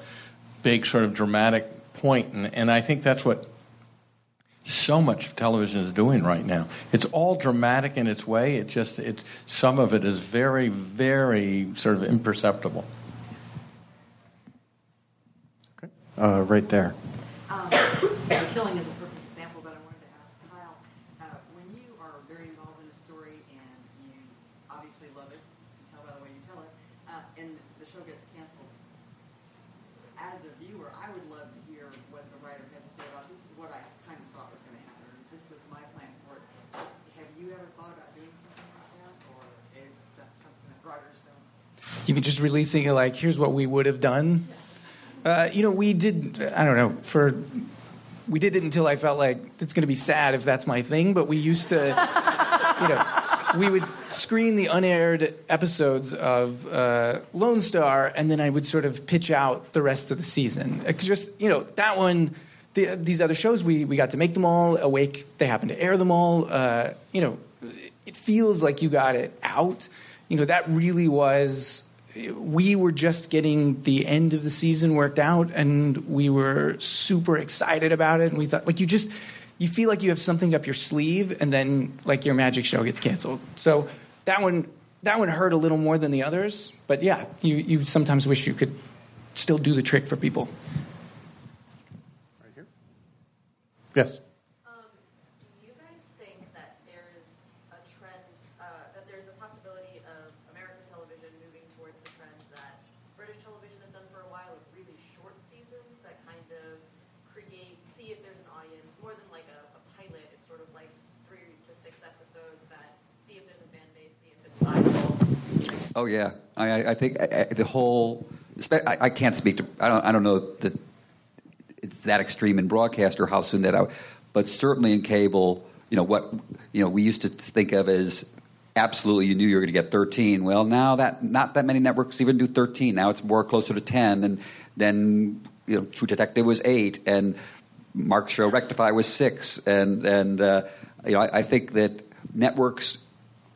big sort of dramatic. And, and I think that's what so much television is doing right now. It's all dramatic in its way. It just it's some of it is very very sort of imperceptible. Uh, right there. Um, killing is a perfect example, but I wanted to ask Kyle, uh, when you are very involved in a story and you obviously love it, you tell by the way you tell it, uh, and the show gets canceled, as a viewer, I would love to hear what the writer had to say about this is what I kind of thought was going to happen, or this was my plan for it. Have you ever thought about doing something like that, or is that something that writers don't? You mean just releasing it like, here's what we would have done? Uh, you know, we did, I don't know, for, we did it until I felt like it's going to be sad if that's my thing, but we used to, you know, we would screen the unaired episodes of uh, Lone Star, and then I would sort of pitch out the rest of the season. It just, you know, that one, the, these other shows, we, we got to make them all. Awake, they happened to air them all. Uh, you know, it feels like you got it out. You know, that really was we were just getting the end of the season worked out and we were super excited about it and we thought like you just you feel like you have something up your sleeve and then like your magic show gets canceled so that one that one hurt a little more than the others but yeah you you sometimes wish you could still do the trick for people Right here. Yes. Um, do you guys think that there's a trend, uh, that there's a possibility of American television moving towards the trends that British television has done for a while with really short seasons that kind of create, see if there's an audience, more than like a, a pilot, it's sort of like three to six episodes that see if there's a fan base, see if it's viable. Oh yeah, I, I- think I, I- the whole. I, I can't speak to. I don't. I don't know that it's that extreme in broadcast or how soon that out. But certainly in cable, you know what you know we used to think of as absolutely you knew you were going to get 13. Well, now that not that many networks even do 13. Now it's more closer to 10, and then you know True Detective was eight, and Mark show Rectify was six, and and uh, you know I, I think that networks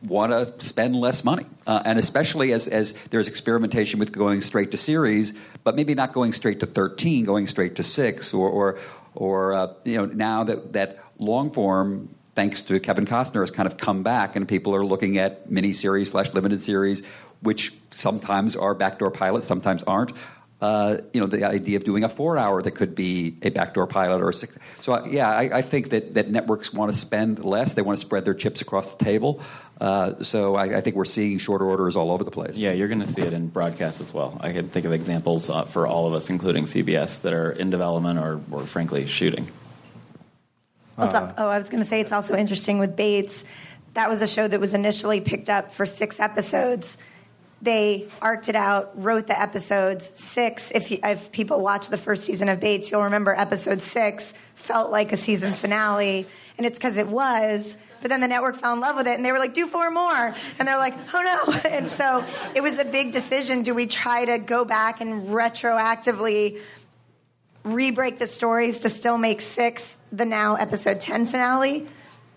want to spend less money, uh, and especially as as there's experimentation with going straight to series, but maybe not going straight to 13, going straight to six, or or or uh, you know now that that long form. Thanks to Kevin Costner, has kind of come back, and people are looking at miniseries slash limited series, which sometimes are backdoor pilots, sometimes aren't uh, you know, the idea of doing a four hour that could be a backdoor pilot or a six. So, uh, yeah, I, I think that, that networks want to spend less. They want to spread their chips across the table. Uh, so, I, I think we're seeing shorter orders all over the place. Yeah, you're going to see it in broadcast as well. I can think of examples uh, for all of us, including CBS, that are in development or, or frankly, shooting. What's up? Oh, I was going to say it's also interesting with Bates. That was a show that was initially picked up for six episodes. They arced it out, wrote the episodes. Six, if, you, if people watch the first season of Bates, you'll remember episode six felt like a season finale. And it's because it was. But then the network fell in love with it and they were like, do four more. And they're like, oh no. And so it was a big decision. Do we try to go back and retroactively re-break the stories to still make six the now episode 10 finale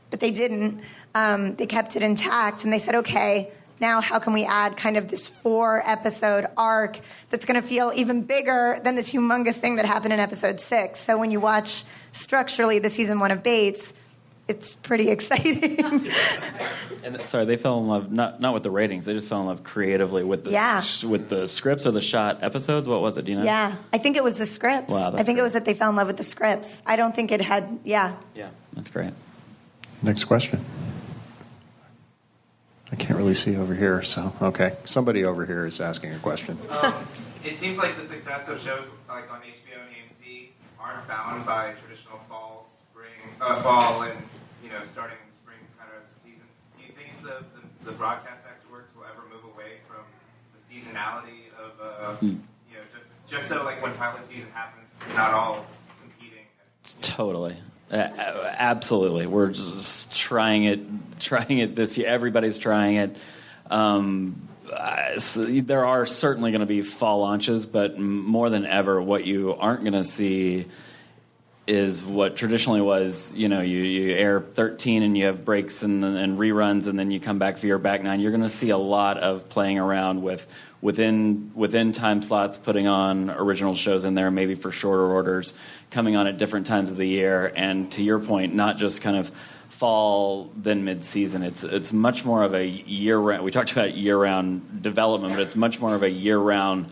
but they didn't um, they kept it intact and they said okay now how can we add kind of this four episode arc that's going to feel even bigger than this humongous thing that happened in episode six so when you watch structurally the season one of bates it's pretty exciting And sorry, they fell in love not not with the ratings. They just fell in love creatively with the Yeah. s- with the scripts or the shot episodes. What was it? Do you know? yeah i think it was the scripts Wow, i that's think it was that they fell in love with the scripts i don't think it had yeah yeah, that's great. Next question. I can't really see over here, so okay. Somebody over here is asking a question. Um, it seems like the success of shows like on HBO and AMC aren't bound by traditional fall, spring, uh, fall, and you know starting in the spring kind of season. Do you think the, the, the broadcast networks will ever move away from the seasonality of uh, Hmm. you know just just so like when pilot season happens, not all competing? Totally. Uh, absolutely, we're just trying it, trying it this year. Everybody's trying it. Um, uh, so there are certainly going to be fall launches, but more than ever, what you aren't going to see is what traditionally was. You know, you, you air 13 and you have breaks and, and reruns, and then you come back for your back nine. You're going to see a lot of playing around with within within time slots, putting on original shows in there, maybe for shorter orders, coming on at different times of the year, and to your point, not just kind of fall then mid-season. It's it's much more of a year-round. We talked about year-round development, but it's much more of a year-round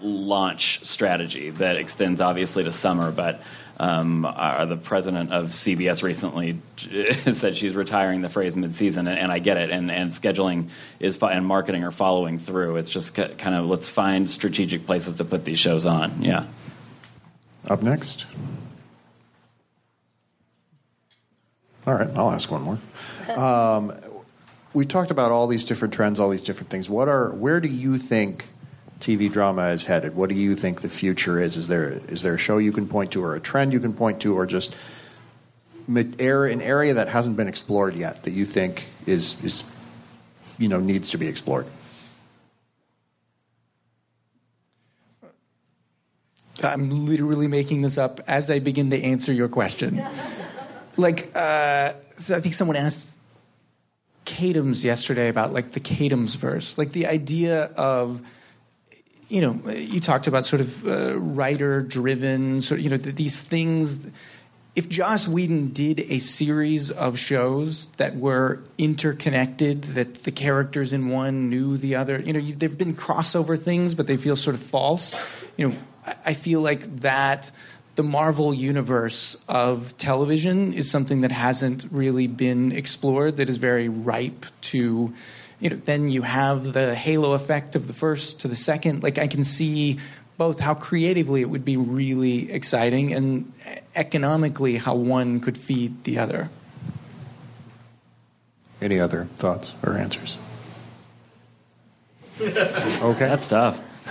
launch strategy that extends obviously to summer, but. Um, our, the president of CBS recently said she's retiring the phrase mid-season, and, and I get it. And, and scheduling is fi- and marketing are following through. It's just ca- kind of let's find strategic places to put these shows on. Yeah. Up next. All right, I'll ask one more. Um, we talked about all these different trends, all these different things. What are? Where do you think TV drama is headed? What do you think the future is? Is there is there a show you can point to, or a trend you can point to, or just an area that hasn't been explored yet that you think is is you know needs to be explored? I'm literally making this up as I begin to answer your question. like, uh, I think someone asked Kadams yesterday about like the Kadams verse, like the idea of, you know, you talked about sort of uh, writer driven, sort of, you know, th- these things. If Joss Whedon did a series of shows that were interconnected, that the characters in one knew the other, you know, you, there've been crossover things, but they feel sort of false. You know, I, I feel like that the Marvel universe of television is something that hasn't really been explored, that is very ripe to, you know, then you have the halo effect of the first to the second. Like, I can see both how creatively it would be really exciting and economically how one could feed the other. Any other thoughts or answers? Okay. That's tough.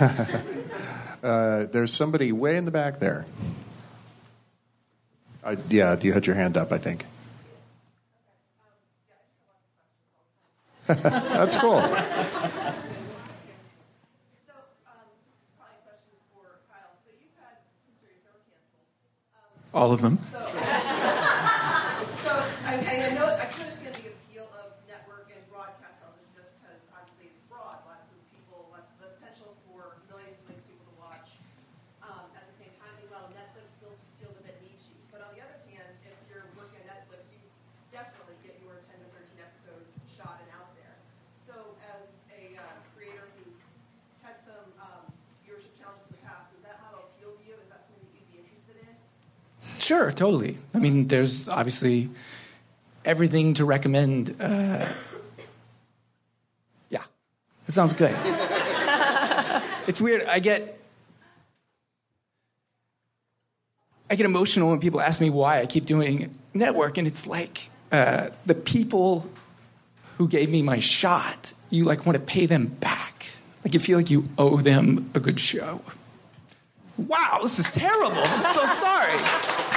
uh, there's somebody way in the back there. Uh, yeah, do you had your hand up, I think. That's cool. All of them. So, I, I know I can understand the appeal of network and broadcast television just because obviously it's broad, lots of people, lots the potential for millions and millions of people to watch. Um, at the same time, meanwhile, Netflix still feels a bit niche. But on the other hand, if you're working at Netflix, you definitely get your 10 to 13 episodes shot and out there. So, as a uh, creator who's had some um, viewership challenges in the past, does that model appeal to you? Is that something that you'd be interested in? Sure, totally. I mean, there's obviously everything to recommend. Uh, yeah, that sounds good. it's weird. I get I get emotional when people ask me why I keep doing network, and it's like uh, the people who gave me my shot. You like want to pay them back. Like you feel like you owe them a good show. Wow, this is terrible. I'm so sorry.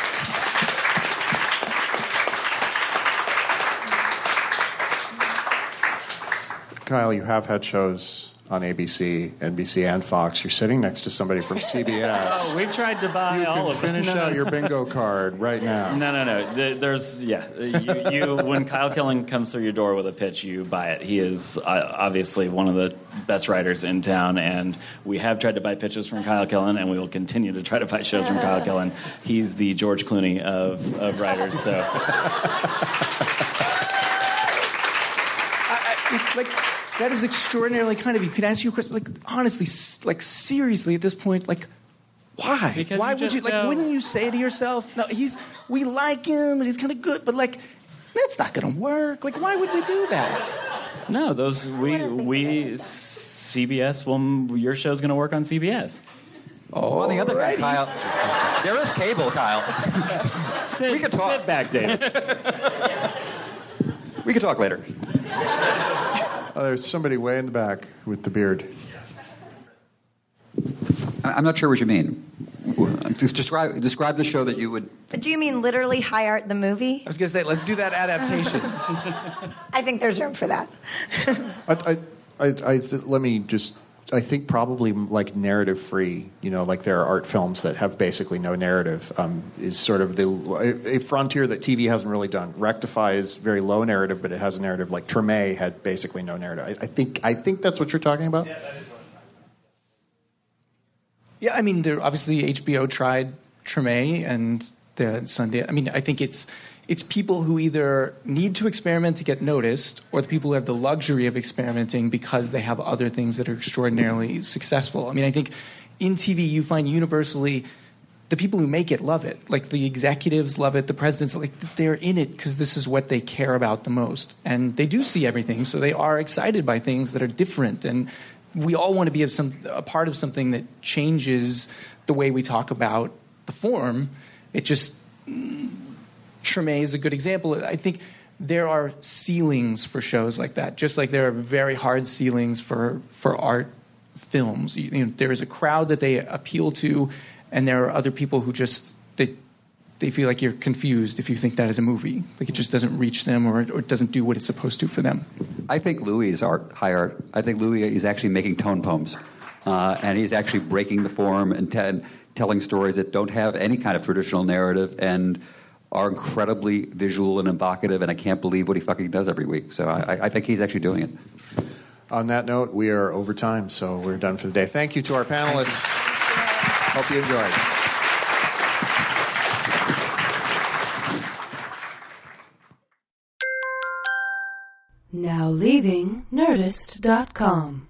Kyle, you have had shows on ABC, NBC, and Fox. You're sitting next to somebody from CBS. Oh, we've tried to buy you all can of them. finish No, no, out no. your bingo card right now. No, no, no. There's yeah. You, you when Kyle Killen comes through your door with a pitch, you buy it. He is uh, obviously one of the best writers in town, and we have tried to buy pitches from Kyle Killen, and we will continue to try to buy shows from Kyle Killen. He's the George Clooney of, of writers. So like that is extraordinarily kind of you. Could I ask you a question? Like honestly, like seriously, at this point, like why? Because why you would just you like? go- Wouldn't you say to yourself, "No, he's we like him and he's kind of good," but like that's not going to work. Like, why would we do that? no, those we we CBS. Well, your show's going to work on CBS. Oh, on the other hand, Kyle, there is cable, Kyle. Sit, we could talk. Sit back, David. We could talk later. Oh, there's somebody way in the back with the beard. I- I'm not sure what you mean. Describe describe the show that you would. But do you mean literally high art the movie? I was going to say, let's do that adaptation. I think there's room for that. I, I, I, I, let me just. I think probably like narrative free. You know, like there are art films that have basically no narrative. Um, is sort of the a, a frontier that TV hasn't really done. Rectify is very low narrative, but it has a narrative. Like Treme had basically no narrative. I, I think. I think that's what you're talking about. Yeah, I mean, there, obviously HBO tried Treme and the Sunday. I mean, I think it's it's people who either need to experiment to get noticed, or the people who have the luxury of experimenting because they have other things that are extraordinarily successful. I mean, I think in TV you find universally the people who make it love it. Like the executives love it, the presidents like they're in it because this is what they care about the most, and they do see everything, so they are excited by things that are different and we all want to be some, a part of something that changes the way we talk about the form. It just Treme is a good example. I think there are ceilings for shows like that, just like there are very hard ceilings for for art films. You, know, there is a crowd that they appeal to, and there are other people who just they they feel like you're confused if you think that is a movie. Like it just doesn't reach them or, or it doesn't do what it's supposed to for them. I think Louis is art, high art. I think Louis is actually making tone poems, uh, and he's actually breaking the form and, te- telling stories that don't have any kind of traditional narrative and are incredibly visual and evocative. And I can't believe what he fucking does every week. So I, I think he's actually doing it. On that note, we are over time, so we're done for the day. Thank you to our panelists. Hope you enjoyed. Now leaving Nerdist.com.